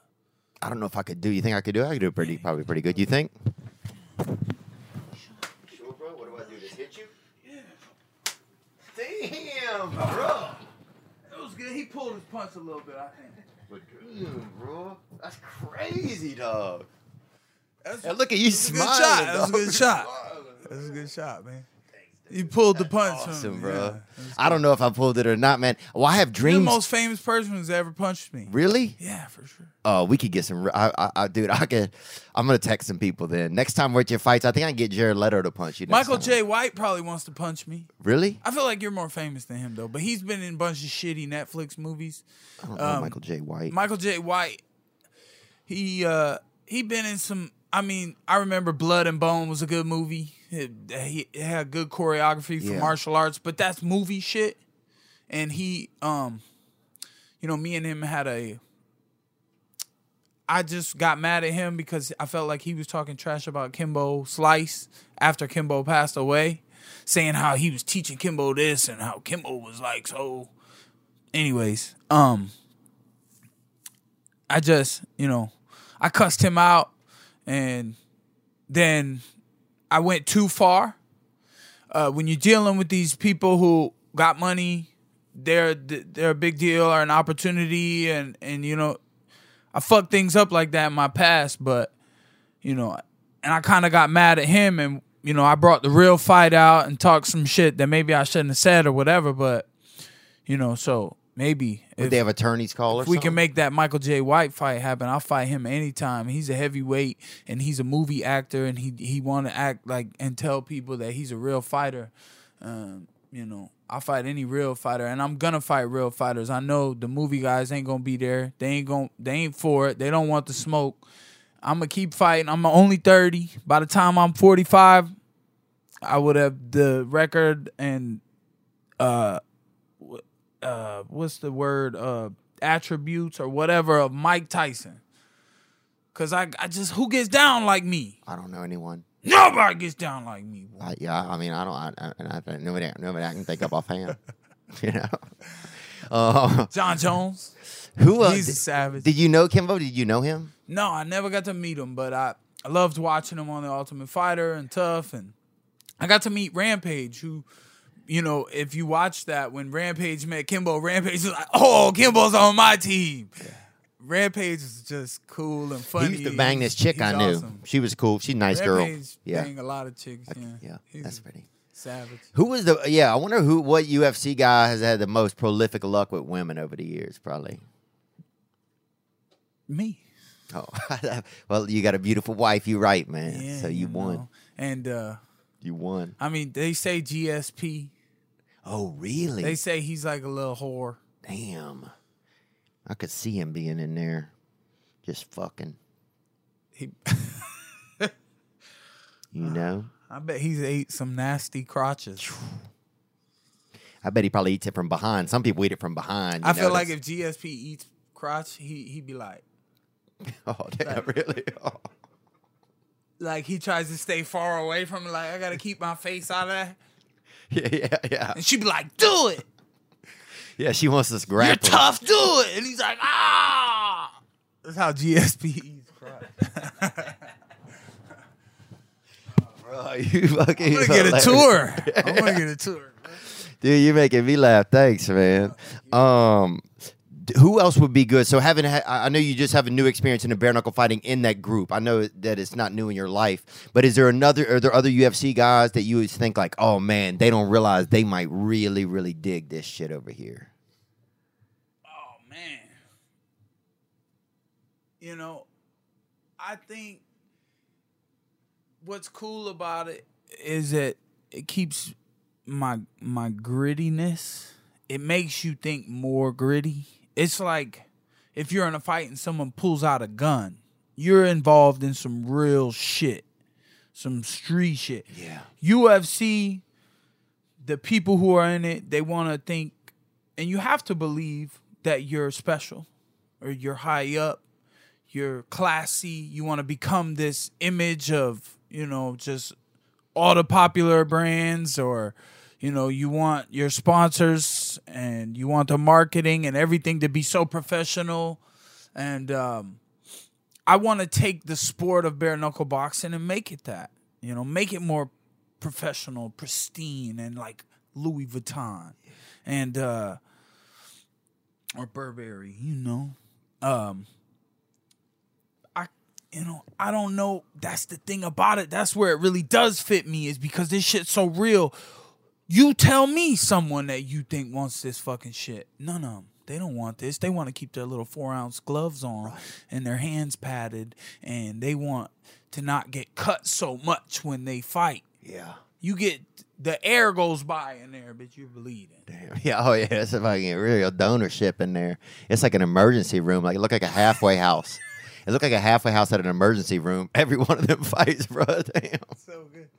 S1: I don't know if I could do. You think I could do? it? I could do it pretty, probably pretty good. You think? Sure, bro. What do I do? Just hit you? Yeah. Damn, bro.
S3: That was good. He pulled his punch a little bit. I think.
S1: But damn, bro. That's crazy, dog.
S3: That's
S1: And look at you
S3: that's a good
S1: smiling.
S3: shot. That was a good shot. That was a good shot, man. You pulled the punch, from
S1: Awesome,
S3: me,
S1: bro.
S3: yeah.
S1: I don't know if I pulled it or not, man. Well, I have
S3: You're
S1: dreams.
S3: the most famous person who's ever punched me.
S1: really?
S3: Yeah, for sure.
S1: Oh, we could get some. I, I, I, dude, I could. I'm gonna text some people then. Next time we're at your fights, I think I can get Jared Leto to punch you. next
S3: Michael
S1: time.
S3: J. White probably wants to punch me.
S1: Really?
S3: I feel like you're more famous than him though, but he's been in a bunch of shitty Netflix movies.
S1: I don't know
S3: Um,
S1: Michael Jai White.
S3: Michael Jai White, he uh he been in some. I mean, I remember Blood and Bone was a good movie. It, he it had good choreography for
S1: Yeah.
S3: martial arts, but that's movie shit. And he, um, you know, me and him had a. I just got mad at him because I felt like he was talking trash about Kimbo Slice after Kimbo passed away, saying how he was teaching Kimbo this and how Kimbo was like so. Anyways, um, I just, you know, I cussed him out and then I went too far. Uh, when you're dealing with these people who got money, they're they're a big deal or an opportunity, and and you know, I fucked things up like that in my past, but you know, and I kind of got mad at him, and you know, I brought the real fight out and talked some shit that maybe I shouldn't have said or whatever, but you know, so maybe
S1: Would
S3: if-
S1: they have attorneys call or
S3: if we can make that Michael Jai White fight happen, I'll fight him anytime. He's a heavyweight and he's a movie actor and he he want to act like and tell people that he's a real fighter. Um, you know, I fight any real fighter and I'm gonna fight real fighters. I know the movie guys ain't gonna be there. They ain't going they ain't for it. They don't want the smoke. I'm gonna keep fighting. I'm only 30. By the time I'm 45, I would have the record and uh uh what's the word uh attributes or whatever of Mike Tyson. Cause I I just who gets down like me?
S1: I don't know anyone.
S3: Nobody gets down like me. boy.
S1: I, yeah, I mean, I don't. I, I, I, nobody, nobody I can think of offhand. you know. Uh,
S3: Jon Jones.
S1: who? Uh,
S3: He's a savage.
S1: did you know Kimbo? Did you know him?
S3: No, I never got to meet him, but I I loved watching him on the Ultimate Fighter and Tough, and I got to meet Rampage, who. You know, if you watch that when Rampage met Kimbo, Rampage was like, "Oh, Kimbo's on my team." Rampage is just cool and funny.
S1: he used to bang this chick
S3: he's
S1: I knew.
S3: awesome.
S1: She was cool. She's a nice girl. Yeah,
S3: bang a lot of chicks. Yeah,
S1: yeah,
S3: He's
S1: that's pretty.
S3: savage.
S1: Who was the? Yeah, I wonder who. What UFC guy has had the most prolific luck with women over the years? Probably.
S3: Me.
S1: Oh, well, you got a beautiful wife. You right, man.
S3: Yeah,
S1: so you, won.
S3: know. And uh
S1: You won.
S3: I mean, they say GSP.
S1: Oh, really?
S3: They say he's like a little whore.
S1: Damn. I could see him being in there, just fucking.
S3: He,
S1: You know.
S3: I bet he's ate some nasty crotches.
S1: I bet he probably eats it from behind. Some people eat it from behind. you
S3: I feel like if GSP eats crotch, he he'd be like,
S1: Oh damn! Really? Oh.
S3: Like he tries to stay far away from it. Like I gotta keep my face out of that,
S1: Yeah, yeah, yeah.
S3: and she'd be like, "Do it,
S1: Yeah, she wants us
S3: you're tough, do it." And he's like, "Ah." That's how GSP eats crotch.
S1: Bro, you fucking
S3: I'm gonna get a tour. I'm gonna get a tour.
S1: Dude, you're making me laugh. Thanks, man. Um, who else would be good? So having, ha- I know you just have a new experience in the bare knuckle fighting in that group. I know that it's not new in your life, but is there another? Are there other UFC guys that you think like, oh man, they don't realize they might really, really dig this shit over here?
S3: Oh man. You know, I think what's cool about it is that it keeps my my grittiness. It makes you think more gritty. It's like if you're in a fight and someone pulls out a gun, you're involved in some real shit. Some street shit.
S1: Yeah.
S3: UFC, the people who are in it, they want to think, and you have to believe that you're special or you're high up, you're classy, you want to become this image of, you know, just all the popular brands or you know you want your sponsors and you want the marketing and everything to be so professional and um I want to take the sport of bare knuckle boxing and make it that. You know, make it more professional, pristine, and like Louis Vuitton, and uh or Burberry. You know, um, I you know I don't know. That's the thing about it. That's where it really does fit me is because this shit's so real. You tell me someone that you think wants this fucking shit. None of them. They don't want this. They want to keep their little four ounce gloves on and their hands padded, and they want to not get cut so much when they fight.
S1: Yeah.
S3: You get the air goes by in there, but you're bleeding.
S1: Damn. Yeah. Oh yeah. It's a fucking real donorship in there. It's like an emergency room. Like it looked like a halfway house. It looked like a halfway house at an emergency room. Every one of them fights, bro. Damn.
S3: So good.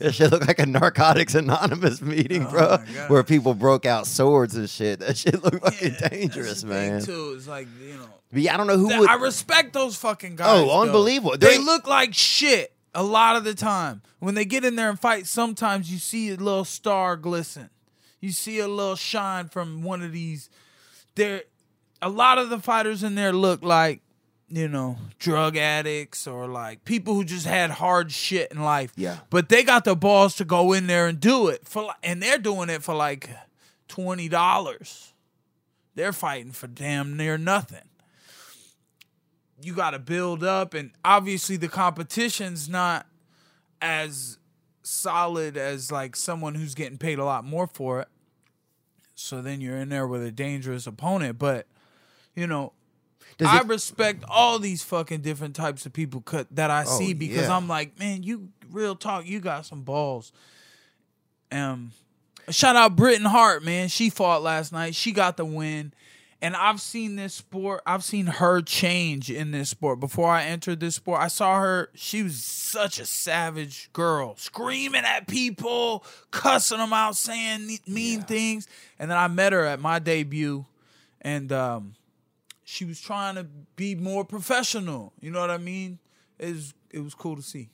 S1: It should look like a Narcotics Anonymous meeting,
S3: Oh,
S1: bro, where people broke out swords and shit. That shit looked fucking
S3: Yeah,
S1: dangerous, man.
S3: Too, it's like you know.
S1: But yeah, I don't know who
S3: Th-
S1: would.
S3: I respect those fucking guys.
S1: Oh, unbelievable.
S3: They
S1: They-
S3: look like shit a lot of the time. When they get in there and fight, sometimes you see a little star glisten. You see a little shine from one of these. There, a lot of the fighters in there look like, you know, drug addicts or like people who just had hard shit in life.
S1: Yeah.
S3: But they got the balls to go in there and do it for, and they're doing it for like twenty dollars. They're fighting for damn near nothing you got to build up and obviously the competition's not as solid as like someone who's getting paid a lot more for it so then you're in there with a dangerous opponent but you know
S1: Does
S3: I
S1: it-
S3: respect all these fucking different types of people cut that I see because
S1: Oh, yeah.
S3: I'm like, man, you real talk, you got some balls. Um, shout out Britain Hart, man. She fought last night. She got the win. And I've seen this sport. I've seen her change in this sport. Before I entered this sport, I saw her. She was such a savage girl, screaming at people, cussing them out, saying mean things. And then I met her at my debut, and um, she was trying to be more professional. You know what I mean? It was it was cool to see.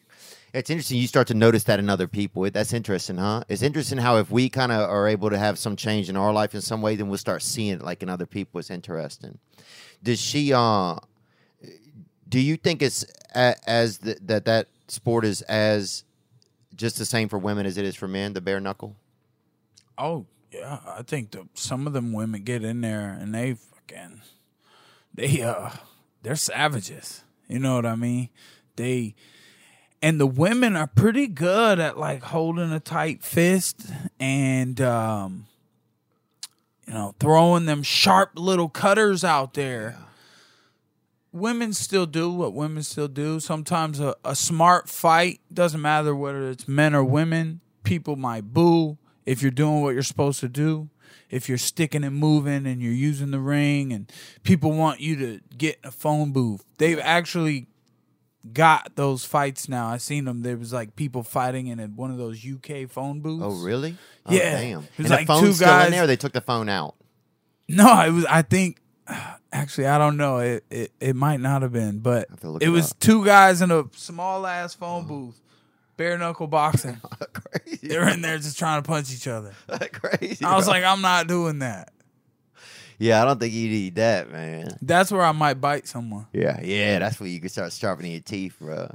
S1: It's interesting. You start to notice that in other people. That's interesting, huh? It's interesting how if we kind of are able to have some change in our life in some way, then we'll start seeing it like in other people. It's interesting. Does she? uh Do you think it's a, as the, that that sport is as just the same for women as it is for men? The bare knuckle.
S3: Oh yeah, I think the, some of them women get in there and they fucking they uh they're savages. You know what I mean? They and the women are pretty good at like holding a tight fist and um you know throwing them sharp little cutters out there. Women still do what women still do. Sometimes a, a smart fight doesn't matter whether it's men or women. People might boo if you're doing what you're supposed to do. If you're sticking and moving and you're using the ring and people want you to get in a phone booth. They've actually got those fights now. I seen them. There was like people fighting in a, one of those UK phone booths.
S1: Oh, really? Oh,
S3: Yeah.
S1: Damn.
S3: It was
S1: And
S3: like
S1: the phone's
S3: two
S1: still
S3: guys-
S1: in there. Or they took the phone out.
S3: No, it was. I think. Actually, I don't know. It it, it might not have been, but
S1: have to look
S3: it
S1: it
S3: was
S1: up.
S3: two guys in a small ass phone uh-huh. booth, bare knuckle boxing.
S1: Crazy.
S3: They're in there just trying to punch each other.
S1: Crazy.
S3: I was
S1: bro.
S3: like, I'm not doing that.
S1: yeah, I don't think you'd eat that, man.
S3: That's where I might bite someone.
S1: Yeah, yeah, that's where you could start sharpening your teeth, bro.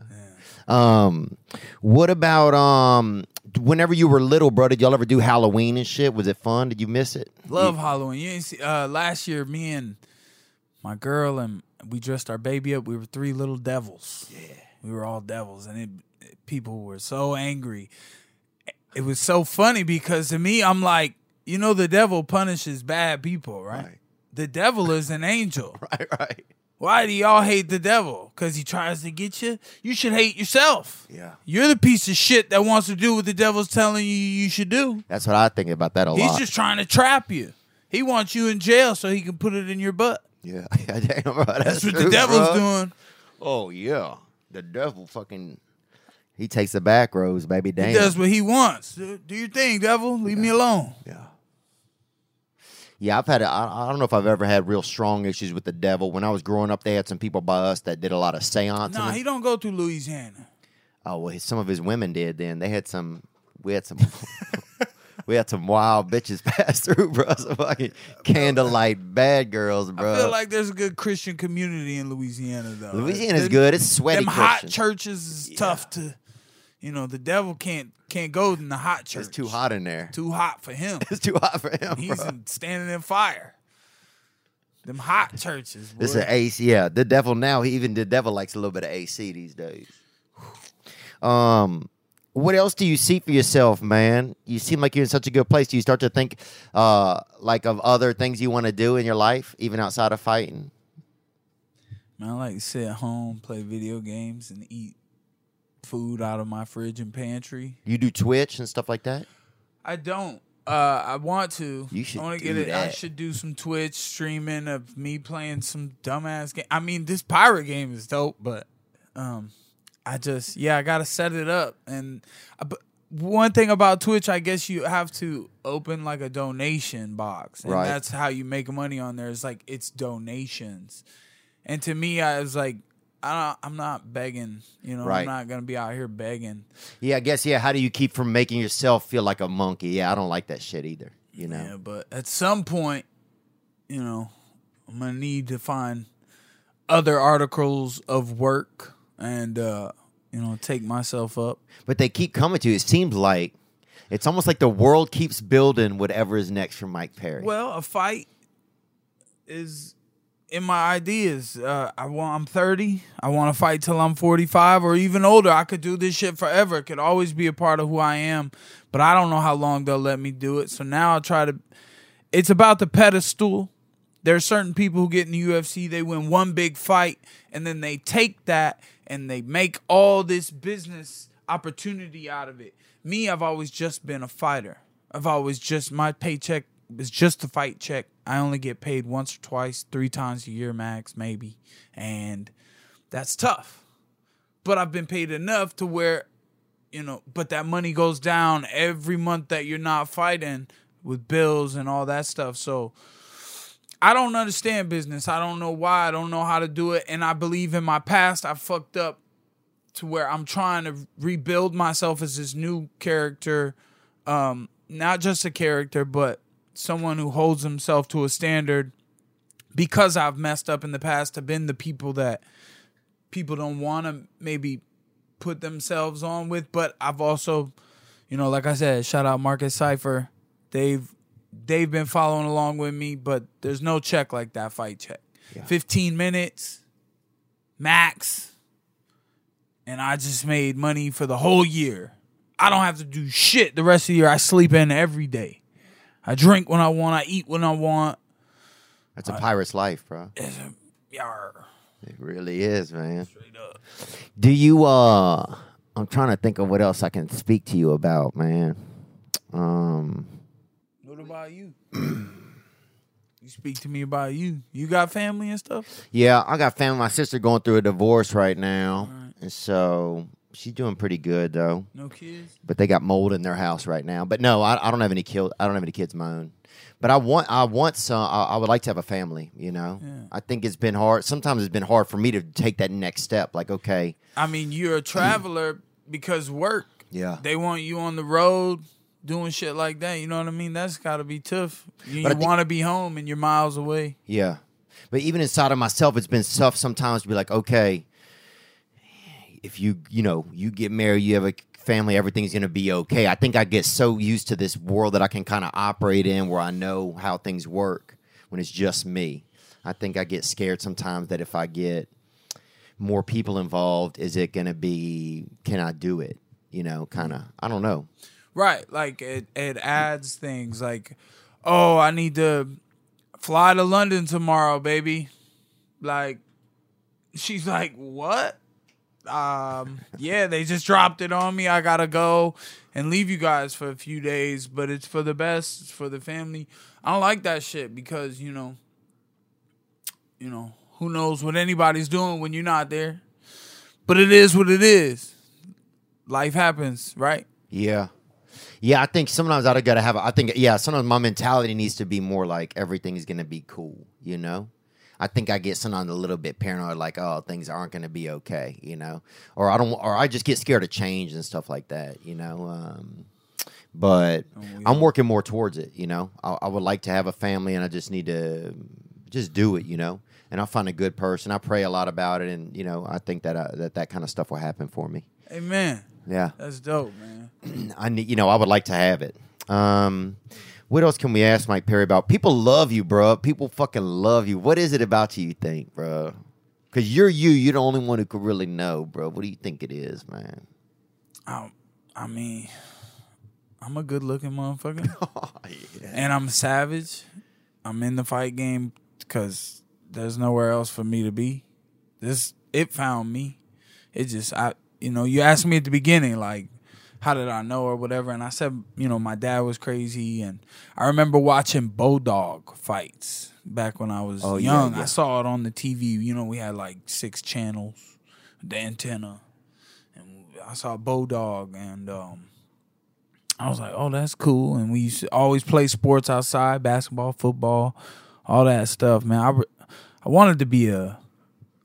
S1: Um, what about um? Whenever you were little, bro, did y'all ever do Halloween and shit? Was it fun? Did you miss it?
S3: Love Halloween. You ain't see, uh, last year, me and my girl and we dressed our baby up. We were three little devils. Yeah, we were all devils, and it- people were so angry. It was so funny because to me, I'm like, you know, the devil punishes bad people, right?
S1: Right.
S3: The devil is an angel.
S1: Right, right.
S3: Why do y'all hate the devil? Because he tries to get you? You should hate yourself.
S1: Yeah.
S3: You're the piece of shit that wants to do what the devil's telling you you should do.
S1: That's what I think about that a
S3: He's
S1: lot.
S3: He's just trying to trap you. He wants you in jail so he can put it in your butt.
S1: yeah, damn, bro, that's,
S3: That's what
S1: true,
S3: the devil's
S1: bro.
S3: doing.
S1: Oh yeah, the devil fucking. He takes the back roads, baby. Damn.
S3: He does what he wants. Do your thing, devil. Leave me alone.
S1: Yeah. Yeah, I've had. a- I I don't know if I've ever had real strong issues with the devil. When I was growing up, they had some people by us that did a lot of seance.
S3: Nah, he don't go to Louisiana.
S1: Oh well, some of his women did. Then they had some. We had some. we had some wild bitches pass through, bro. Some fucking candlelight bad girls, bro.
S3: I feel like there's a good Christian community in Louisiana, though.
S1: Louisiana's
S3: Them-
S1: good. It's sweaty.
S3: Them hot churches is tough to, you know, the devil can't can't go in the hot church.
S1: It's too hot in there.
S3: Too hot for him.
S1: It's too hot for him,
S3: He's in, standing in fire. Them hot churches.
S1: It's
S3: boy.
S1: an AC. Yeah, the devil now. He even the devil likes a little bit of AC these days. Um, what else do you see for yourself, man? You seem like you're in such a good place. Do you start to think uh, like of other things you want to do in your life, even outside of fighting?
S3: Man, I like to sit at home, play video games, and eat food out of my fridge and pantry.
S1: You do Twitch and stuff like that.
S3: I don't. Uh, I want to.
S1: You should
S3: I wanna get it. I should do some Twitch streaming of me playing some dumbass game. I mean, this pirate game is dope, but um, I just yeah, I gotta set it up. And uh, but one thing about Twitch, I guess you have to open like a donation box, and
S1: Right.
S3: that's how you make money on there. It's like it's donations, and to me, I was like. I don't, I'm not begging, you know.
S1: Right.
S3: I'm not gonna be out here begging.
S1: Yeah, I guess. Yeah, how do you keep from making yourself feel like a monkey? Yeah, I don't like that shit either. You know.
S3: Yeah, but at some point, you know, I'm gonna need to find other articles of work and uh, you know, take myself up.
S1: But they keep coming to you. It seems like it's almost like the world keeps building whatever is next for Mike Perry.
S3: Well, a fight is in my ideas. Uh, I want. I'm 30. I want to fight till I'm 45 or even older. I could do this shit forever. It could always be a part of who I am. But I don't know how long they'll let me do it. So now I try to. It's about the pedestal. There are certain people who get in the UFC. They win one big fight, and then they take that and they make all this business opportunity out of it. Me, I've always just been a fighter. I've always just my paycheck is just a fight check. I only get paid once or twice, three times a year max, maybe, and that's tough. But I've been paid enough to where, you know, but that money goes down every month that you're not fighting with bills and all that stuff. So I don't understand business. I don't know why. I don't know how to do it. And I believe in my past I fucked up to where I'm trying to rebuild myself as this new character. Um, not just a character, but someone who holds himself to a standard because I've messed up in the past, have been the people that people don't want to maybe put themselves on with. But I've also, you know, like I said, shout out Marcus Cipher. They've they've been following along with me, but there's no check like that fight check. 15 minutes max. And I just made money for the whole year. I don't have to do shit the rest of the year. I sleep in every day. I drink when I want. I eat when I want.
S1: That's a pirate's life, bro.
S3: It's a, yar,
S1: It really is, man.
S3: straight up.
S1: Do you uh I'm trying to think of what else I can speak to you about, man. Um
S3: What about you? you speak to me about you. You got family and stuff?
S1: yeah, I got family. My sister going through a divorce right now. And so she's doing pretty good though.
S3: No kids?
S1: But they got mold in their house right now. But no, I, I don't have any kill I don't have any kids of my own. But I want I want some I, I would like to have a family, you know.
S3: Yeah.
S1: I think it's been hard. Sometimes it's been hard for me to take that next step. Like, okay,
S3: I mean, you're a traveler because work.
S1: Yeah.
S3: They want you on the road doing shit like that. You know what I mean? That's got to be tough. You, you want to be home and you're miles away.
S1: Yeah. But even inside of myself, it's been tough sometimes to be like, okay, if you, you know, you get married, you have a family, everything's going to be okay. I think I get so used to this world that I can kind of operate in where I know how things work when it's just me. I think I get scared sometimes that if I get more people involved, is it going to be, can I do it? You know, kind of, I don't know.
S3: Right. Like it, it adds things like, oh, I need to fly to London tomorrow, baby. Like, she's like, what? Um, yeah, they just dropped it on me. I gotta go and leave you guys for a few days, but it's for the best. It's for the family. I don't like that shit because you know, you know, who knows what anybody's doing when you're not there. But it is what it is. Life happens, right?
S1: Yeah. Yeah, I think sometimes I gotta have. I think yeah, sometimes my mentality needs to be more like everything's gonna be cool. You know, I think I get sometimes a little bit paranoid, like oh things aren't gonna be okay. You know, or I don't, or I just get scared of change and stuff like that. You know, um, but I'm working more towards it. You know, I, I would like to have a family, and I just need to just do it. You know, and I'll find a good person. I pray a lot about it, and you know, I think that uh, that that kind of stuff will happen for me.
S3: Amen.
S1: Yeah.
S3: That's dope, man.
S1: I need, you know, I would like to have it. Um, what else can we ask Mike Perry about? People love you, bro. People fucking love you. What is it about you you think, bro? Because you're you. You're the only one who could really know, bro. What do you think it is, man?
S3: I I mean, I'm a good looking motherfucker. Oh, and I'm savage. I'm in the fight game because there's nowhere else for me to be. This it found me. It just I you know, you asked me at the beginning, like, how did I know or whatever, and I said, you know, my dad was crazy and I remember watching Bulldog fights back when I was
S1: Oh,
S3: young.
S1: yeah.
S3: I saw it on the TV. You know, we had like six channels, the antenna. And I saw Bulldog, and um I was like, oh, that's cool. And we used to always play sports outside, basketball, football, all that stuff, man. I, re- I wanted to be a,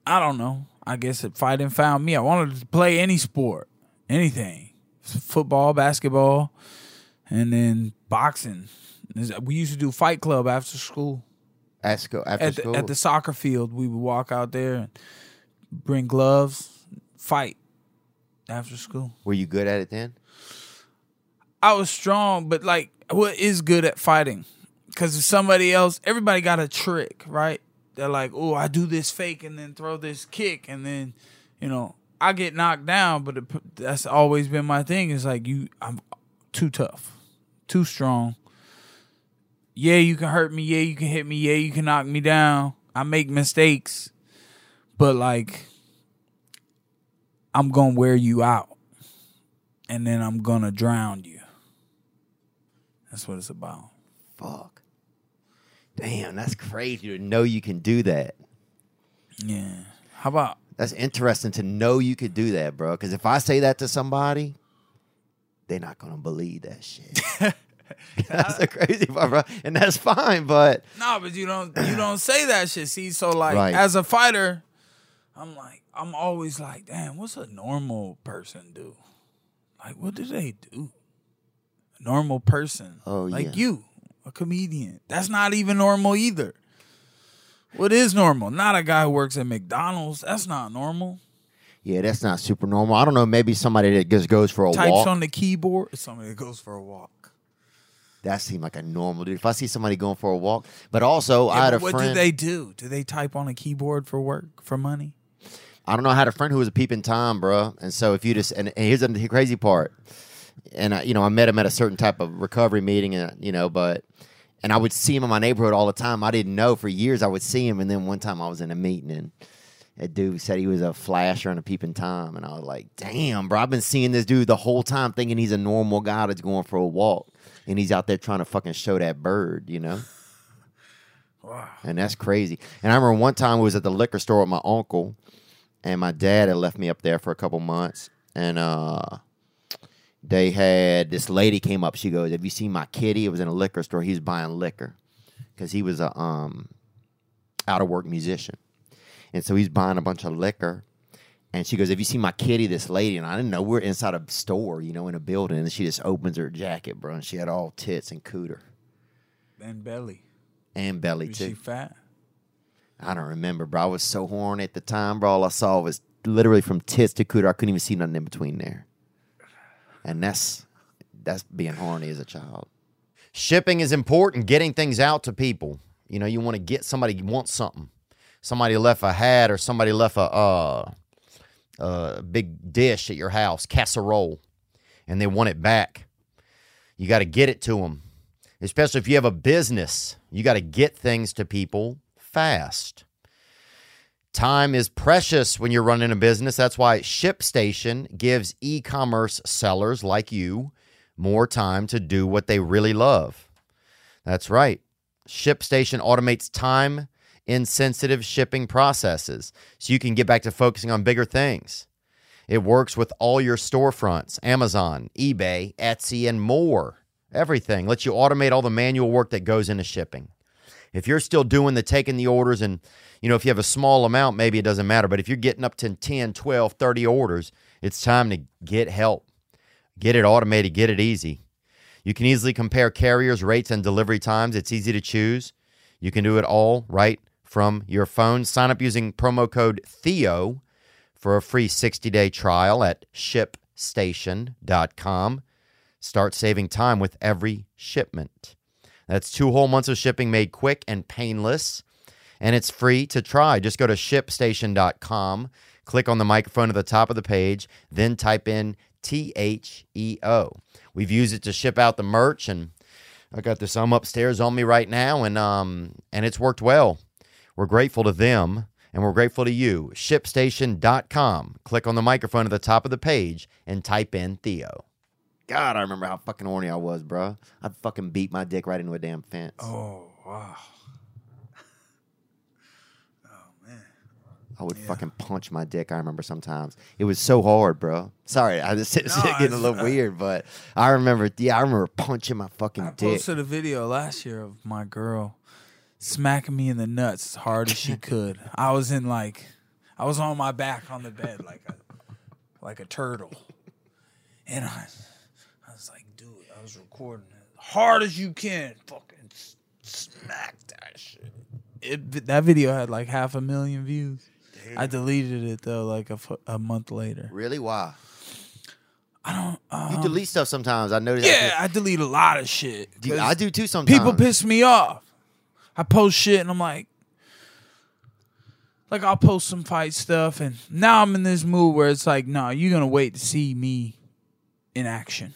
S3: I don't know. I guess if fighting found me, I wanted to play any sport, anything, football, basketball, and then boxing. We used to do fight club after school
S1: At school, after
S3: at the,
S1: school.
S3: at the soccer field. We would walk out there and bring gloves, fight after school.
S1: Were you good at it then?
S3: I was strong, but like, what is good at fighting? Because if somebody else, everybody got a trick, right? They're like, oh, I do this fake and then throw this kick, and then, you know, I get knocked down. But it, that's always been my thing. Is like you, I'm too tough, too strong. Yeah, you can hurt me. Yeah, you can hit me. Yeah, you can knock me down. I make mistakes, but like, I'm gonna wear you out, and then I'm gonna drown you. That's what it's about.
S1: Fuck. Damn, that's crazy to know you can do that.
S3: Yeah. How about
S1: That's interesting to know you could do that, bro. Because if I say that to somebody, they're not gonna believe that shit. that's the crazy part, bro. And that's fine, but
S3: no? But you don't you don't say that shit. See, so like
S1: Right.
S3: as a fighter, I'm like I'm always like, damn, what's a normal person do? Like, what do they do? A normal person,
S1: Oh,
S3: like
S1: yeah.
S3: you, a comedian. That's not even normal either. What is normal? Not a guy who works at McDonald's. That's not normal.
S1: yeah, that's not super normal. I don't know. Maybe somebody that just goes for a walk.
S3: Types
S1: walk.
S3: on the keyboard. Somebody that goes for a walk.
S1: that seemed like a normal dude. If I see somebody going for a walk, but also I
S3: Yeah,
S1: had
S3: but
S1: a
S3: what
S1: friend.
S3: What do they do? Do they type on a keyboard for work for money?
S1: I don't know. I had a friend who was a peeping tom, bro. And so if you just and, and here's the crazy part, and I, you know I met him at a certain type of recovery meeting, and you know, but and I would see him in my neighborhood all the time. I didn't know for years I would see him, and then one time I was in a meeting and. A dude said he was a flasher and a peeping tom, and I was like, "Damn, bro! I've been seeing this dude the whole time, thinking he's a normal guy that's going for a walk, and he's out there trying to fucking show that bird, you know."
S3: Wow.
S1: And that's crazy. And I remember one time we was at the liquor store with my uncle, and my dad had left me up there for a couple months, and uh, they had this lady came up. She goes, "Have you seen my kitty?" It was in a liquor store. He was buying liquor because he was a um out of work musician, and so he's buying a bunch of liquor. And she goes, "Have you seen my kitty?" This lady, and I didn't know we're inside a store, you know, in a building, and she just opens her jacket, bro, and she had all tits and cooter
S3: And belly.
S1: and belly
S3: Is
S1: too.
S3: she fat?
S1: I don't remember, bro. I was so horny at the time, bro. All I saw was literally from tits to cooter. I couldn't even see nothing in between there. And that's that's being horny as a child.
S5: Shipping is important, getting things out to people. You know, you want to get somebody wants something. Somebody left a hat or somebody left a uh, a big dish at your house, casserole, and they want it back. You got to get it to them. Especially if you have a business, you got to get things to people fast. Time is precious when you're running a business. That's why ShipStation gives e commerce sellers like you more time to do what they really love. That's right. ShipStation automates time insensitive shipping processes so you can get back to focusing on bigger things. It works with all your storefronts, Amazon, eBay, Etsy, and more. Everything lets you automate all the manual work that goes into shipping. If you're still doing the taking the orders and you know if you have a small amount maybe it doesn't matter, but if you're getting up to 10, 12, 30 orders, it's time to get help. Get it automated, get it easy. You can easily compare carriers, rates, and delivery times. It's easy to choose. You can do it all right from your phone. Sign up using promo code THEO for a free 60 day trial at shipstation.com. Start saving time with every shipment. That's two whole months of shipping made quick and painless, and it's free to try. Just go to shipstation.com, click on the microphone at the top of the page, then type in T H E O. We've used it to ship out the merch, and I got the sum upstairs on me right now, and um, and it's worked well. We're grateful to them, and we're grateful to you. ShipStation.com. Click on the microphone at the top of the page and type in Theo.
S1: God, I remember how fucking horny I was, bro. I'd fucking beat my dick right into a damn fence.
S3: Oh wow. Oh man.
S1: I would fucking punch my dick. I remember sometimes it was so hard, bro. Sorry, I just
S3: No,
S1: getting a
S3: it's-
S1: little weird, but I remember. Yeah, I remember punching my fucking
S3: I
S1: dick.
S3: posted a video last year of my girl smacking me in the nuts as hard as she could. I was in like, I was on my back on the bed like a, like a turtle, and I, I was like, dude, I was recording it hard as you can, fucking smack that shit. It, that video had like half a million views. I deleted it though, like a, a month later.
S1: Really? Why?
S3: I don't. Um,
S1: You delete stuff sometimes. I noticed.
S3: yeah, I delete a lot of shit.
S1: Dude,
S3: 'cause-
S1: I do too sometimes.
S3: people piss me off. I post shit and I'm like, like I'll post some fight stuff, and now I'm in this mood where it's like, no, you're gonna wait to see me in action.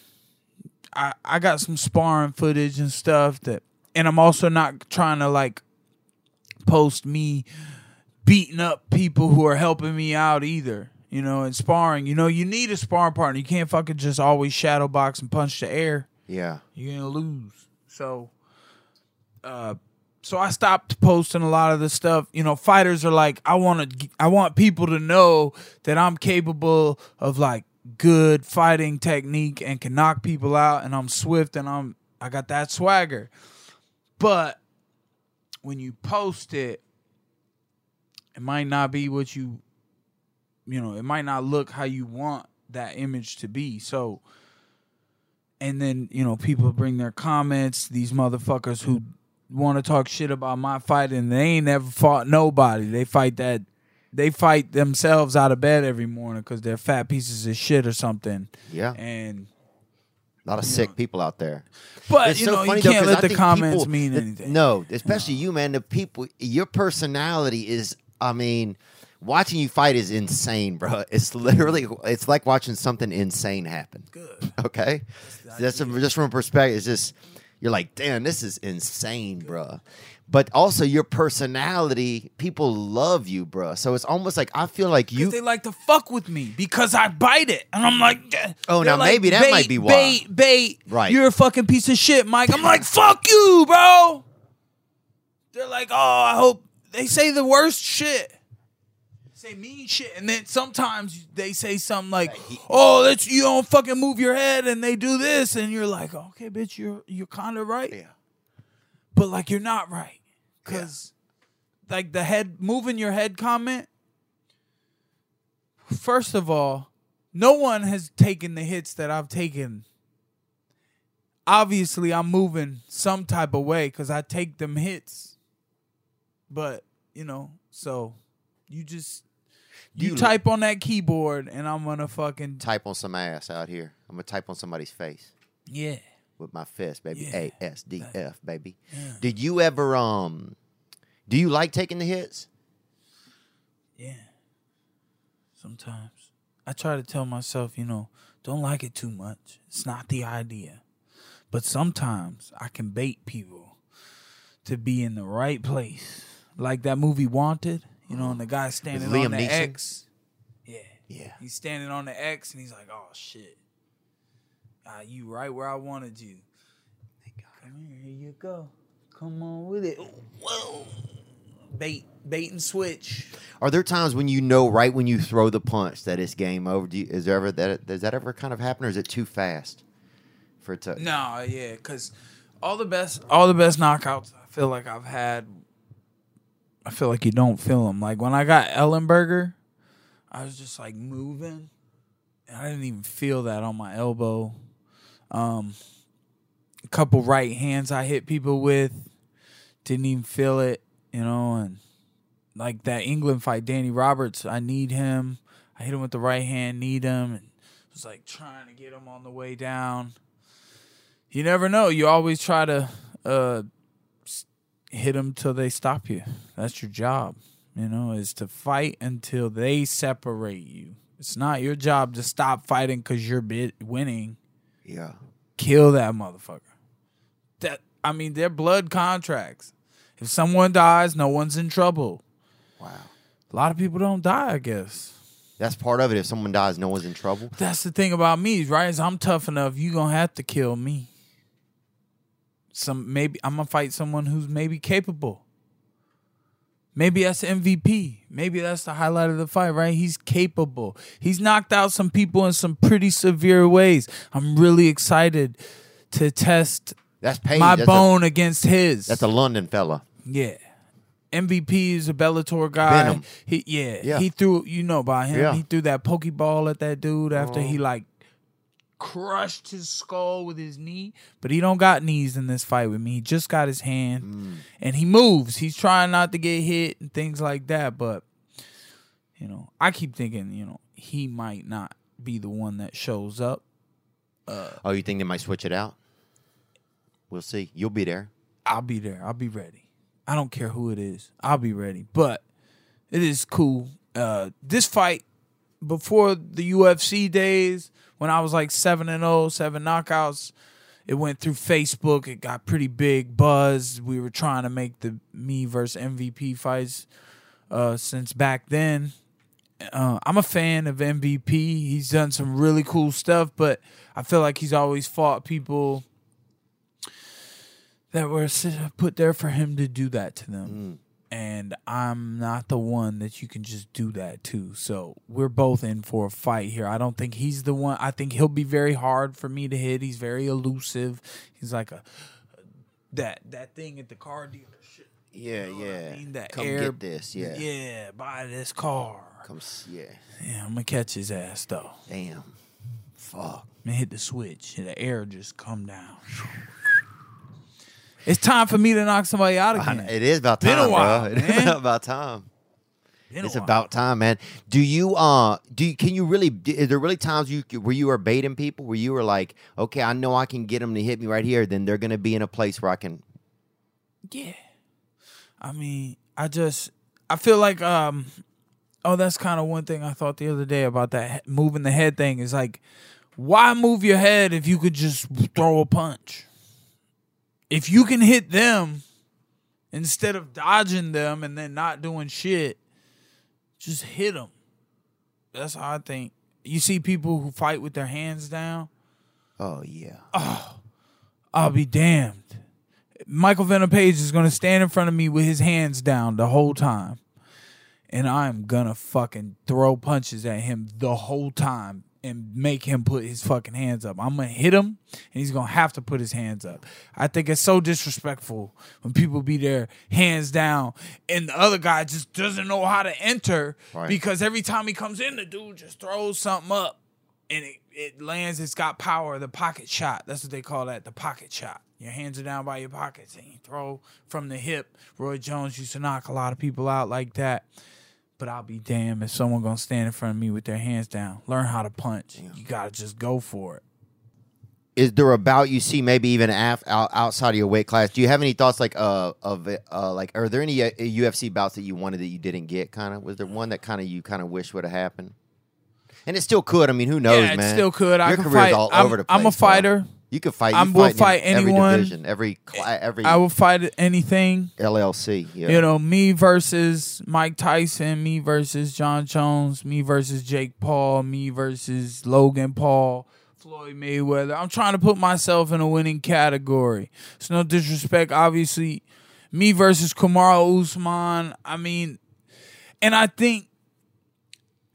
S3: I I got some sparring footage and stuff that, and I'm also not trying to like post me beating up people who are helping me out either. You know, in sparring, you know, you need a sparring partner. You can't fucking just always shadow box and punch the air
S1: Yeah.
S3: you're gonna lose. So, uh, so I stopped posting a lot of the stuff. You know, fighters are like, I want to, I want people to know that I'm capable of like good fighting technique and can knock people out, and I'm swift and I'm, I got that swagger. But when you post it, it might not be what you, you know, it might not look how you want that image to be. So and then you know people bring their comments these motherfuckers who want to talk shit about my fight and they ain't never fought nobody they fight that they fight themselves out of bed every morning because they're fat pieces of shit or something
S1: Yeah.
S3: and
S1: A lot of sick people out there.
S3: but
S1: It's
S3: you
S1: so
S3: know
S1: funny
S3: you can't
S1: I
S3: let the comments
S1: people-
S3: mean anything
S1: No, especially you, man. The people, your personality is. I mean, watching you fight is insane, bro. It's literally, it's like watching something insane happen.
S3: good
S1: Okay, that's a, just from a perspective. It's just you're like, damn, this is insane, bro. But also your personality, people love you, bro. So it's almost like I feel like you.
S3: they like to fuck with me because I bite it, and I'm like.
S1: Oh, now
S3: like,
S1: maybe that
S3: bait,
S1: might be why.
S3: Bait, bait,
S1: Right.
S3: You're a fucking piece of shit, Mike. I'm like, fuck you, bro. They're like, oh, I hope they say the worst shit, say mean shit, and then sometimes they say something like, oh, that's you don't fucking move your head, and they do this, and you're like, okay, bitch, you're you're kind of right,
S1: Yeah.
S3: But like you're not right, because like the head moving your head comment. First of all, no one has taken the hits that I've taken. Obviously, I'm moving some type of way because I take them hits. But, you know, so you just you,
S1: You-
S3: type on that keyboard and I'm gonna fucking
S1: type on some ass out here. I'm gonna type on somebody's face
S3: Yeah.
S1: With my fist, baby.
S3: Yeah.
S1: A S D F, baby.
S3: Yeah.
S1: Did you ever um? Do you like taking the hits?
S3: Yeah. Sometimes. I try to tell myself, you know, don't like it too much. It's not the idea. But sometimes I can bait people to be in the right place. Like that movie Wanted, you know, and the guy standing
S1: Liam
S3: on the
S1: Neeson?
S3: X. Yeah.
S1: Yeah.
S3: He's standing on the X and he's like, oh shit. Ah, you right where I wanted you. Come here, here you go. Come on with it. Whoa. Bait, bait and switch.
S1: Are there times when you know right when you throw the punch that it's game over? Do you, is there ever that does that ever kind of happen, or is it too fast for it to?
S3: No, yeah, because all the best, all the best knockouts I feel like I've had. I feel like you don't feel them. Like when I got Ellenberger, I was just like moving, and I didn't even feel that on my elbow. Um, a couple right hands I hit people with, didn't even feel it, you know, and like that England fight, Danny Roberts, I need him. I hit him with the right hand, need him, and was like trying to get him on the way down you never know. You always try to uh, hit them till they stop you. That's your job. You know, is to fight until they separate you. It's not your job to stop fighting because you're bit winning.
S1: Yeah.
S3: Kill that motherfucker. That I mean, they're blood contracts. If someone dies, no one's in trouble.
S1: Wow.
S3: A lot of people don't die, I guess.
S1: That's part of it. If someone dies, no one's in trouble.
S3: That's the thing about me, right? Is I'm tough enough. You gonna have to kill me. Some maybe I'm gonna fight someone who's maybe capable. Maybe that's MVP. Maybe that's the highlight of the fight, right? He's capable. He's knocked out some people in some pretty severe ways. I'm really excited to test
S1: That's
S3: my
S1: that's
S3: bone against his.
S1: That's a London fella.
S3: yeah. MVP is a Bellator guy.
S1: Venom.
S3: He yeah,
S1: Yeah.
S3: He threw you know about him.
S1: Yeah.
S3: He threw that pokeball at that dude after
S1: Oh.
S3: he like crushed his skull with his knee. But he don't got knees in this fight with me. He just got his hand.
S1: Mm.
S3: And he moves. He's trying not to get hit and things like that. But you know, I keep thinking, you know, he might not be the one that shows up.
S1: Oh, you think they might switch it out? We'll see. You'll be there.
S3: I'll be there. I'll be ready. I don't care who it is. I'll be ready. But it is cool. Uh, this fight before the UFC days, when I was like seven and 0, seven knockouts, it went through Facebook. It got pretty big buzz. We were trying to make the me versus MVP fights uh, since back then. Uh, I'm a fan of MVP. He's done some really cool stuff, but I feel like he's always fought people that were put there for him to do that to them. And I'm not the one that you can just do that to. So we're both in for a fight here. I don't think he's the one. I think he'll be very hard for me to hit. He's very elusive. He's like a that that thing at the car dealership.
S1: Yeah,
S3: You know
S1: yeah.
S3: I mean? That
S1: Come
S3: air-
S1: get this. Yeah.
S3: Yeah, buy this car.
S1: Come. Yeah.
S3: Yeah, I'm gonna catch his ass though.
S1: Damn. Fuck.
S3: and hit the switch, and the air just come down. It's time for me to knock somebody out again.
S1: It is about
S3: Been a
S1: time,
S3: while,
S1: bro. It is about time.
S3: Been
S1: It's about time, man. Do you uh do you, can you really is there really times you where you are baiting people where you were like, okay, I know I can get them to hit me right here, then they're gonna be in a place where I can.
S3: Yeah. I mean, I just I feel like um oh that's kind of one thing I thought the other day about that moving the head thing is like why move your head if you could just throw a punch? If you can hit them instead of dodging them and then not doing shit, just hit them. That's how I think. You see people who fight with their hands down,
S1: Oh yeah.
S3: Oh, I'll be damned. Michael Venom Page is gonna stand in front of me with his hands down the whole time. And I'm gonna fucking throw punches at him the whole time and make him put his fucking hands up. I'm gonna hit him and he's gonna have to put his hands up. I think it's so disrespectful when people be there hands down and the other guy just doesn't know how to enter
S1: Right.
S3: because every time he comes in, the dude just throws something up and it, it lands, it's got power, the pocket shot. That's what they call that, the pocket shot. Your hands are down by your pockets and you throw from the hip. Roy Jones used to knock a lot of people out like that. But I'll be damned if someone gonna stand in front of me with their hands down. Learn how to punch. You gotta just go for it.
S1: Is there a bout you see maybe even af- out, outside of your weight class? Do you have any thoughts like uh of it, uh like are there any uh, UFC bouts that you wanted that you didn't get? Kind of was there one that kind of you kind of wish would have happened? And it still could. I mean, who knows,
S3: yeah, it
S1: man?
S3: still could. I
S1: Your
S3: can
S1: career's
S3: fight.
S1: all
S3: I'm,
S1: over the place.
S3: I'm a
S1: bro. You could fight.
S3: I will
S1: fight
S3: fight
S1: every division, every cla- every
S3: I will fight anything.
S1: LLC. Yeah.
S3: You know, me versus Mike Tyson, me versus Jon Jones, me versus Jake Paul, me versus Logan Paul, Floyd Mayweather. I'm trying to put myself in a winning category. It's no disrespect, obviously. Me versus Kamaru Usman. I mean, and I think,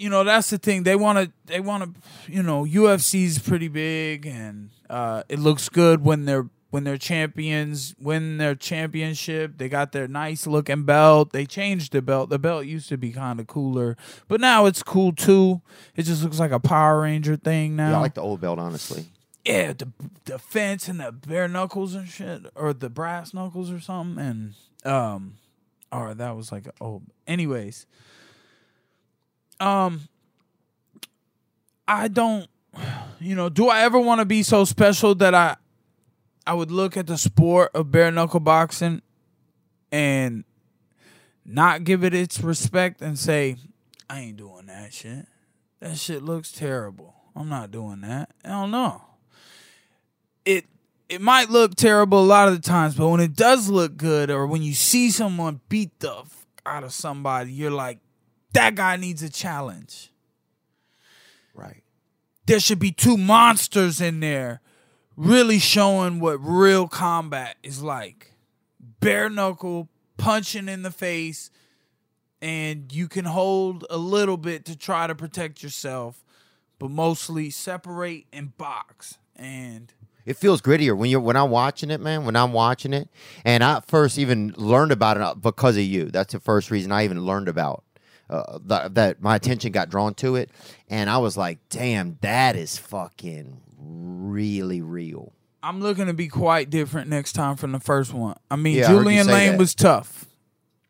S3: you know, that's the thing. They want to, they want to, you know, UFC's pretty big, and uh, it looks good when they're when they're champions win their championship. They got their nice looking belt. They changed the belt. The belt used to be kind of cooler, but now it's cool too. It just looks like a Power Ranger thing now.
S1: yeah, I like the old belt, honestly.
S3: yeah, the the fence and the bare knuckles and shit, or the brass knuckles or something, and um, or that was like oh, anyways, um, I don't, you know, do I ever want to be so special that I, I would look at the sport of bare knuckle boxing, and not give it its respect and say, I ain't doing that shit. that shit looks terrible. I'm not doing that. I don't know. It it might look terrible a lot of the times, but when it does look good, or when you see someone beat the out of somebody, you're like, that guy needs a challenge.
S1: Right.
S3: There should be two monsters in there, really showing what real combat is like. Bare knuckle punching in the face, and you can hold a little bit to try to protect yourself, but mostly separate and box. And
S1: It feels grittier when you're when I'm watching it, man. When I'm watching it, and I first even learned about it because of you. That's the first reason I even learned about uh, that. That my attention got drawn to it, and I was like, "Damn, that is fucking really real."
S3: I'm looking to be quite different next time from the first one. I mean,
S1: Yeah, I
S3: Julian
S1: say
S3: Lane
S1: that.
S3: was tough.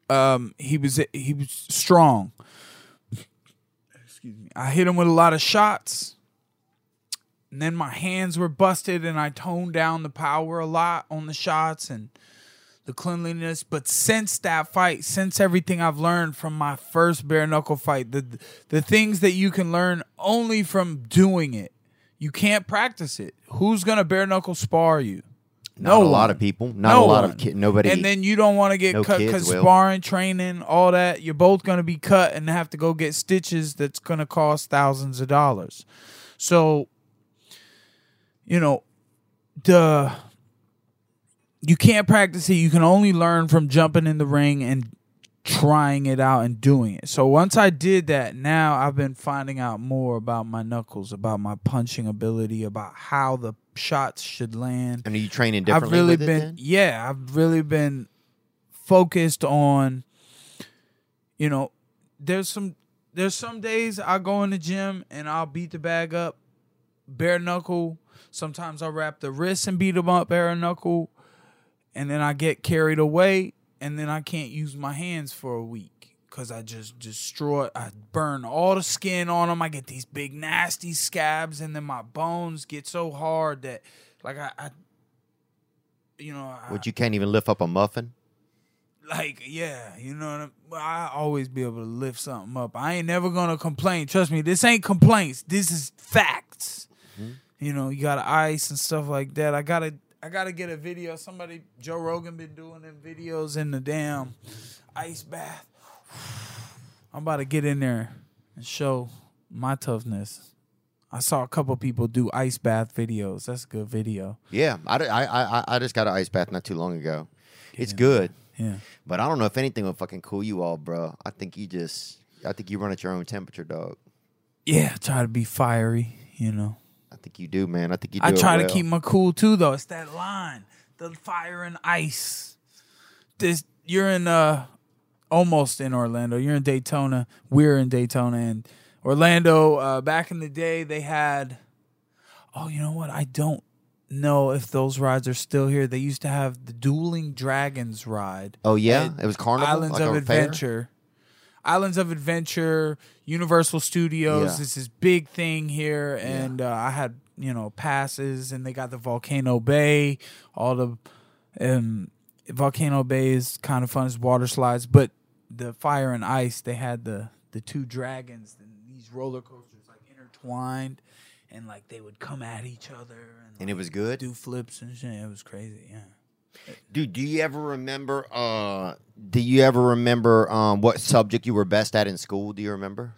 S3: Um, he was he was strong. Excuse me. I hit him with a lot of shots, and then my hands were busted, and I toned down the power a lot on the shots and the cleanliness. But since that fight, since everything I've learned from my first bare knuckle fight, the the things that you can learn only from doing it. You can't practice it. Who's gonna bare knuckle spar you?
S1: Not a lot
S3: one.
S1: of people. Not
S3: No
S1: a lot
S3: one.
S1: of kids. Nobody.
S3: And then you don't want to get
S1: No
S3: cut because sparring, training, all that. You're both going to be cut and have to go get stitches. That's going to cost thousands of dollars. So, you know, the you can't practice it. You can only learn from jumping in the ring and trying it out and doing it. So once I did that, now I've been finding out more about my knuckles, about my punching ability, about how the shots should land.
S1: and are you training
S3: I've really been
S1: then?
S3: yeah, I've really been focused on you know, there's some there's some days I go in the gym and I'll beat the bag up bare knuckle. Sometimes I'll wrap the wrist and beat them up bare knuckle and then I get carried away and then I can't use my hands for a week cuz I just destroy I burn all the skin on them. I get these big nasty scabs and then my bones get so hard that like I, I you know, I,
S1: Would you can't even lift up a muffin?
S3: like yeah, you know what I'm, I always be able to lift something up. I ain't never gonna complain. Trust me, this ain't complaints. This is facts. Mm-hmm. You know, you gotta ice and stuff like that. I gotta I gotta get a video. Somebody Joe Rogan been doing them videos in the damn ice bath. I'm about to get in there and show my toughness. I saw a couple people do ice bath videos. That's a good video.
S1: Yeah, I, I, I, I just got an ice bath not too long ago. It's good,
S3: Yeah.
S1: but I don't know if anything will fucking cool you all, bro. I think you just, I think you run at your own temperature, dog.
S3: Yeah, try to be fiery, you know.
S1: I think you do, man. I think you do.
S3: I try to keep my cool too, though. It's that line, the fire and ice. This you're in uh almost in Orlando. You're in Daytona. We're in Daytona and Orlando. Uh, back in the day, they had. Oh, you know what? I don't know if those rides are still here. They used to have the Dueling Dragons ride.
S1: Oh yeah, it was carnival.
S3: Islands
S1: like
S3: of
S1: Adventure. fair?
S3: Islands of Adventure, Universal Studios.
S1: Yeah.
S3: This big thing here, and uh, I had you know passes, and they got the Volcano Bay. All the um, Volcano Bay is kind of fun as water slides, but the Fire and Ice, they had the the two dragons and these roller coasters like intertwined, and like they would come at each other, and,
S1: And it was good?
S3: Do flips and shit. It was crazy. Yeah.
S1: Dude, do you ever remember? Uh, do you ever remember um, what subject you were best at in school? Do you remember?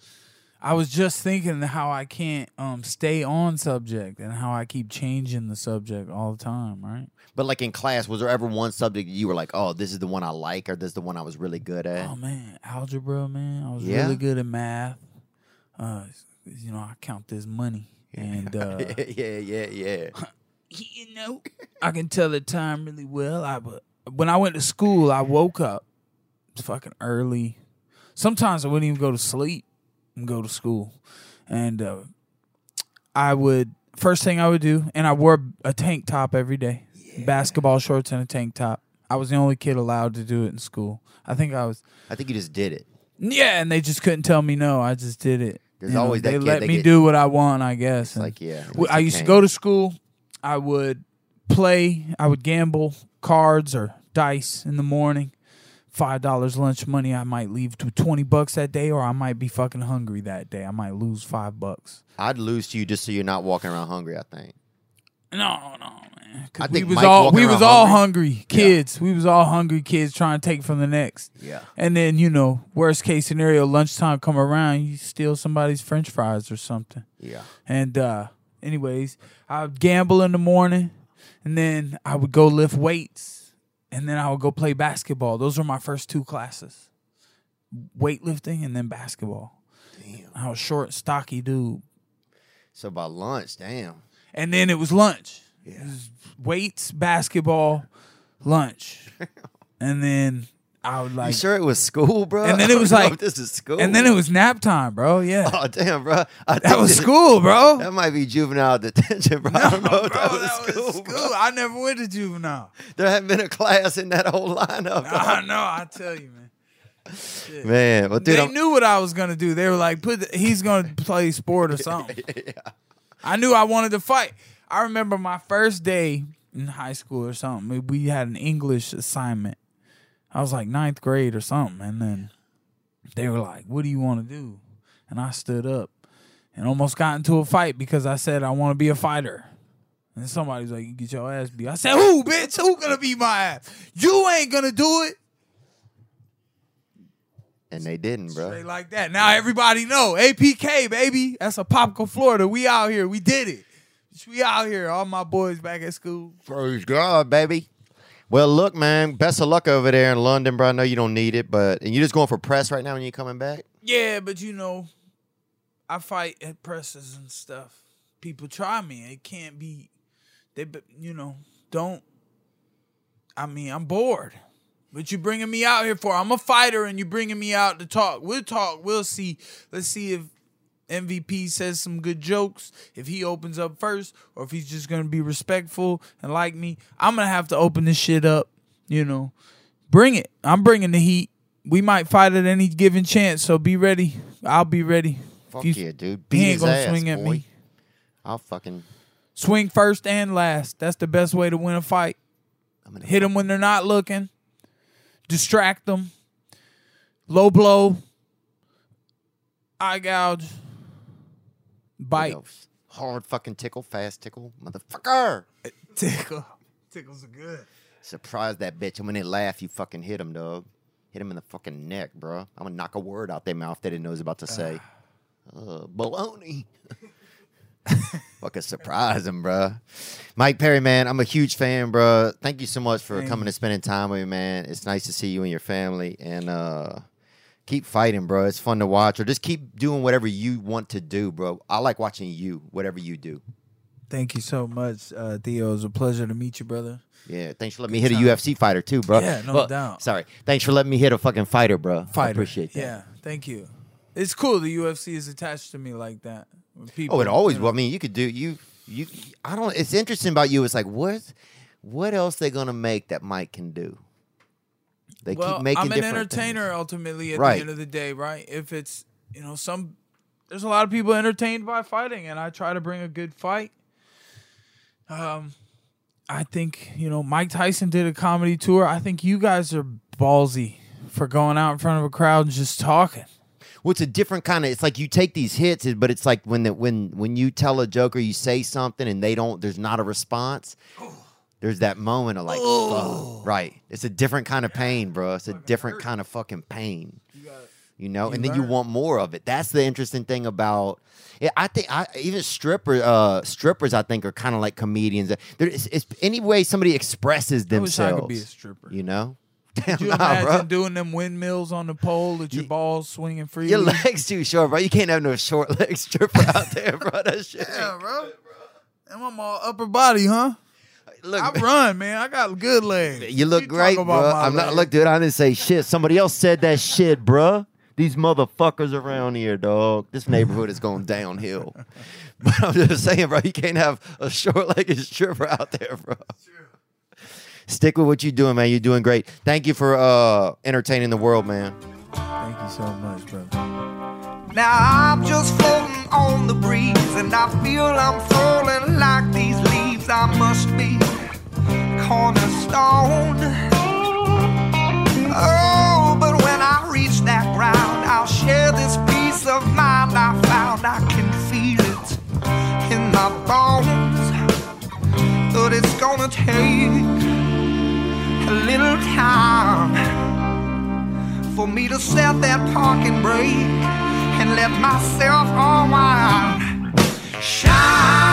S3: I was just thinking how I can't um stay on subject and how I keep changing the subject all the time, right?
S1: But like in class, was there ever one subject you were like, "Oh, this is the one I like," or "This is the one I was really good at"?
S3: Oh man, algebra, man. I was
S1: Yeah?
S3: really good at math. Uh you know, I count this money. And uh
S1: yeah, yeah, yeah.
S3: You know, I can tell the time really well. I but when I went to school, I woke up fucking early. Sometimes I wouldn't even go to sleep and go to school. And uh, I would first thing I would do, and I wore a tank top every day, basketball shorts and a tank top. I was the only kid allowed to do it in school. I think I was.
S1: I think you just did it.
S3: Yeah, and they just couldn't tell me no. I just did it.
S1: There's
S3: You
S1: always that
S3: they let me
S1: get-
S3: do what I want, I guess.
S1: like, yeah, at
S3: w-
S1: least
S3: I used to go to school. I would play. I would gamble cards or dice in the morning. five dollars lunch money, I might leave to twenty bucks that day, or I might be fucking hungry that day. I might lose five bucks.
S1: I'd lose to you just so you're not walking around hungry. I think.
S3: No, no, man.
S1: I
S3: we
S1: think
S3: was
S1: Mike
S3: all
S1: walking
S3: we was
S1: around
S3: all
S1: hungry-
S3: hungry kids. We was all hungry kids trying to take from the next.
S1: Yeah.
S3: And then you know, worst case scenario, lunchtime come around, you steal somebody's French fries or something.
S1: Yeah.
S3: And uh anyways, I would gamble in the morning and then I would go lift weights and then I would go play basketball. Those were my first two classes. Weightlifting and then basketball.
S1: Damn.
S3: I was short, stocky dude.
S1: So by lunch, damn.
S3: And then it was lunch.
S1: Yeah.
S3: It was weights, basketball, lunch. and then I would like
S1: you sure it was school, bro?
S3: And then it was
S1: I
S3: like-
S1: this is school.
S3: and then it was nap time, bro. Yeah.
S1: Oh damn, bro! I
S3: that was school, bro.
S1: That might be juvenile detention, bro. I don't know if that
S3: Bro,
S1: was school. bro.
S3: I never went to juvenile.
S1: There hadn't been a class in that whole lineup.
S3: I
S1: dog.
S3: know. I tell you, man.
S1: Man, well, dude,
S3: they
S1: I'm,
S3: knew what I was gonna do. They were like, "Put the, he's gonna play sport or something." yeah. I knew I wanted to fight. I remember my first day in high school or something. We had an English assignment. I was like ninth grade or something, and then they were like, "What do you want to do?" And I stood up and almost got into a fight because I said I want to be a fighter. And somebody's like, "You get your ass beat." I said, "Who, bitch? Who gonna beat my ass? You ain't gonna do it."
S1: and they didn't, bro.
S3: Straight like that. Now everybody know APK baby. That's Apopka, Florida. We out here. We did it. We out here. All my boys back at school.
S1: Praise God, baby. Well, look, man. Best of luck over there in London, bro. I know you don't need it, but and you're just going for press right now when you're coming back.
S3: Yeah, but you know, I fight at presses and stuff. People try me. It can't be. They, you know, don't. I mean, I'm bored. What you bringing me out here for? I'm a fighter, and you bringing me out to talk. We'll talk. We'll see. Let's see if MVP says some good jokes. If he opens up first, or if he's just gonna be respectful and like me. I'm gonna have to open this shit up. You know, bring it. I'm bringing the heat. We might fight at any given chance, so be ready. I'll be ready.
S1: Fuck
S3: you-
S1: yeah, dude.
S3: He ain't gonna
S1: ass,
S3: swing at
S1: boy.
S3: me.
S1: I'll fucking.
S3: Swing first and last. That's the best way to win a fight.
S1: I'm gonna
S3: Hit them when they're not looking. Distract them. Low blow. Eye gouge. Bite.
S1: Hard fucking tickle, fast tickle, motherfucker.
S3: Tickle. Tickles are good.
S1: Surprise that bitch. And when they laugh, you fucking hit them, dog. Hit them in the fucking neck, bro. I'm gonna knock a word out their mouth they didn't know was about to say. Uh, baloney. fucking surprise them, bro. Mike Perry, man, I'm a huge fan, bro. Thank you so much for
S3: Thank
S1: coming
S3: you.
S1: and spending time with me, man. It's nice to see you and your family. And uh keep fighting, bro. It's fun to watch. Or just keep doing whatever you want to do, bro. I like watching you, whatever you do.
S3: Thank you so much, uh, Theo. It was a pleasure to meet you, brother.
S1: Yeah, thanks for letting me hit a. UFC fighter too, bro.
S3: Yeah, no
S1: Well,
S3: doubt.
S1: Sorry, thanks for letting me hit a fucking fighter, bro. I appreciate that.
S3: Yeah, thank you. It's cool the UFC is attached to me like that. People,
S1: Oh, it always.
S3: you know-
S1: Well, I mean, you could do you. You. I don't. It's interesting about you. It's like what. What else they gonna make that Mike can do? They
S3: well,
S1: keep making
S3: I'm an entertainer
S1: things.
S3: ultimately at
S1: Right.
S3: the end of the day, right? If it's you know some, there's a lot of people entertained by fighting, and I try to bring a good fight. Um, I think you know Mike Tyson did a comedy tour. I think you guys are ballsy for going out in front of a crowd and just talking.
S1: Well, it's a different kind of. It's like you take these hits, but it's like when the when when you tell a joke or you say something and they don't. There's not a response. There's that moment of like, fuck. right? It's a different kind of pain, bro. It's a different kind of fucking pain. You know, and then you want more of it. That's the interesting thing about. Yeah, I think I even stripper uh, strippers. I think are kind of like comedians. There is it's any way somebody expresses
S3: I wish
S1: themselves.
S3: I could be a stripper.
S1: You know, damn,
S3: Could you
S1: nah,
S3: imagine
S1: bro.
S3: doing them windmills on the pole with your
S1: Ye-
S3: balls swinging free?
S1: Your legs too short, bro. You can't have no short leg stripper out there, bro. That shit.
S3: yeah, bro. And I'm all upper body, huh?
S1: Look,
S3: I run, man. I got good legs.
S1: you look
S3: talk
S1: great, bro. I'm not
S3: legs.
S1: look, dude. I didn't say shit. Somebody else said that shit, bro. These motherfuckers around here, dog. This neighborhood is going downhill. But I'm just saying, bro. You can't have a short-legged stripper out there, bro. Stick with what you're doing, man. You're doing great. Thank you for uh, entertaining the world, man.
S3: Thank you so much, bro.
S2: Now I'm just floating on the breeze, and I feel I'm falling like these I must be cornerstone. Oh, but when I reach that ground, I'll share this peace of mind I found. I can feel it in my bones, but it's gonna take a little time for me to set that parking brake and let myself unwind. Shine.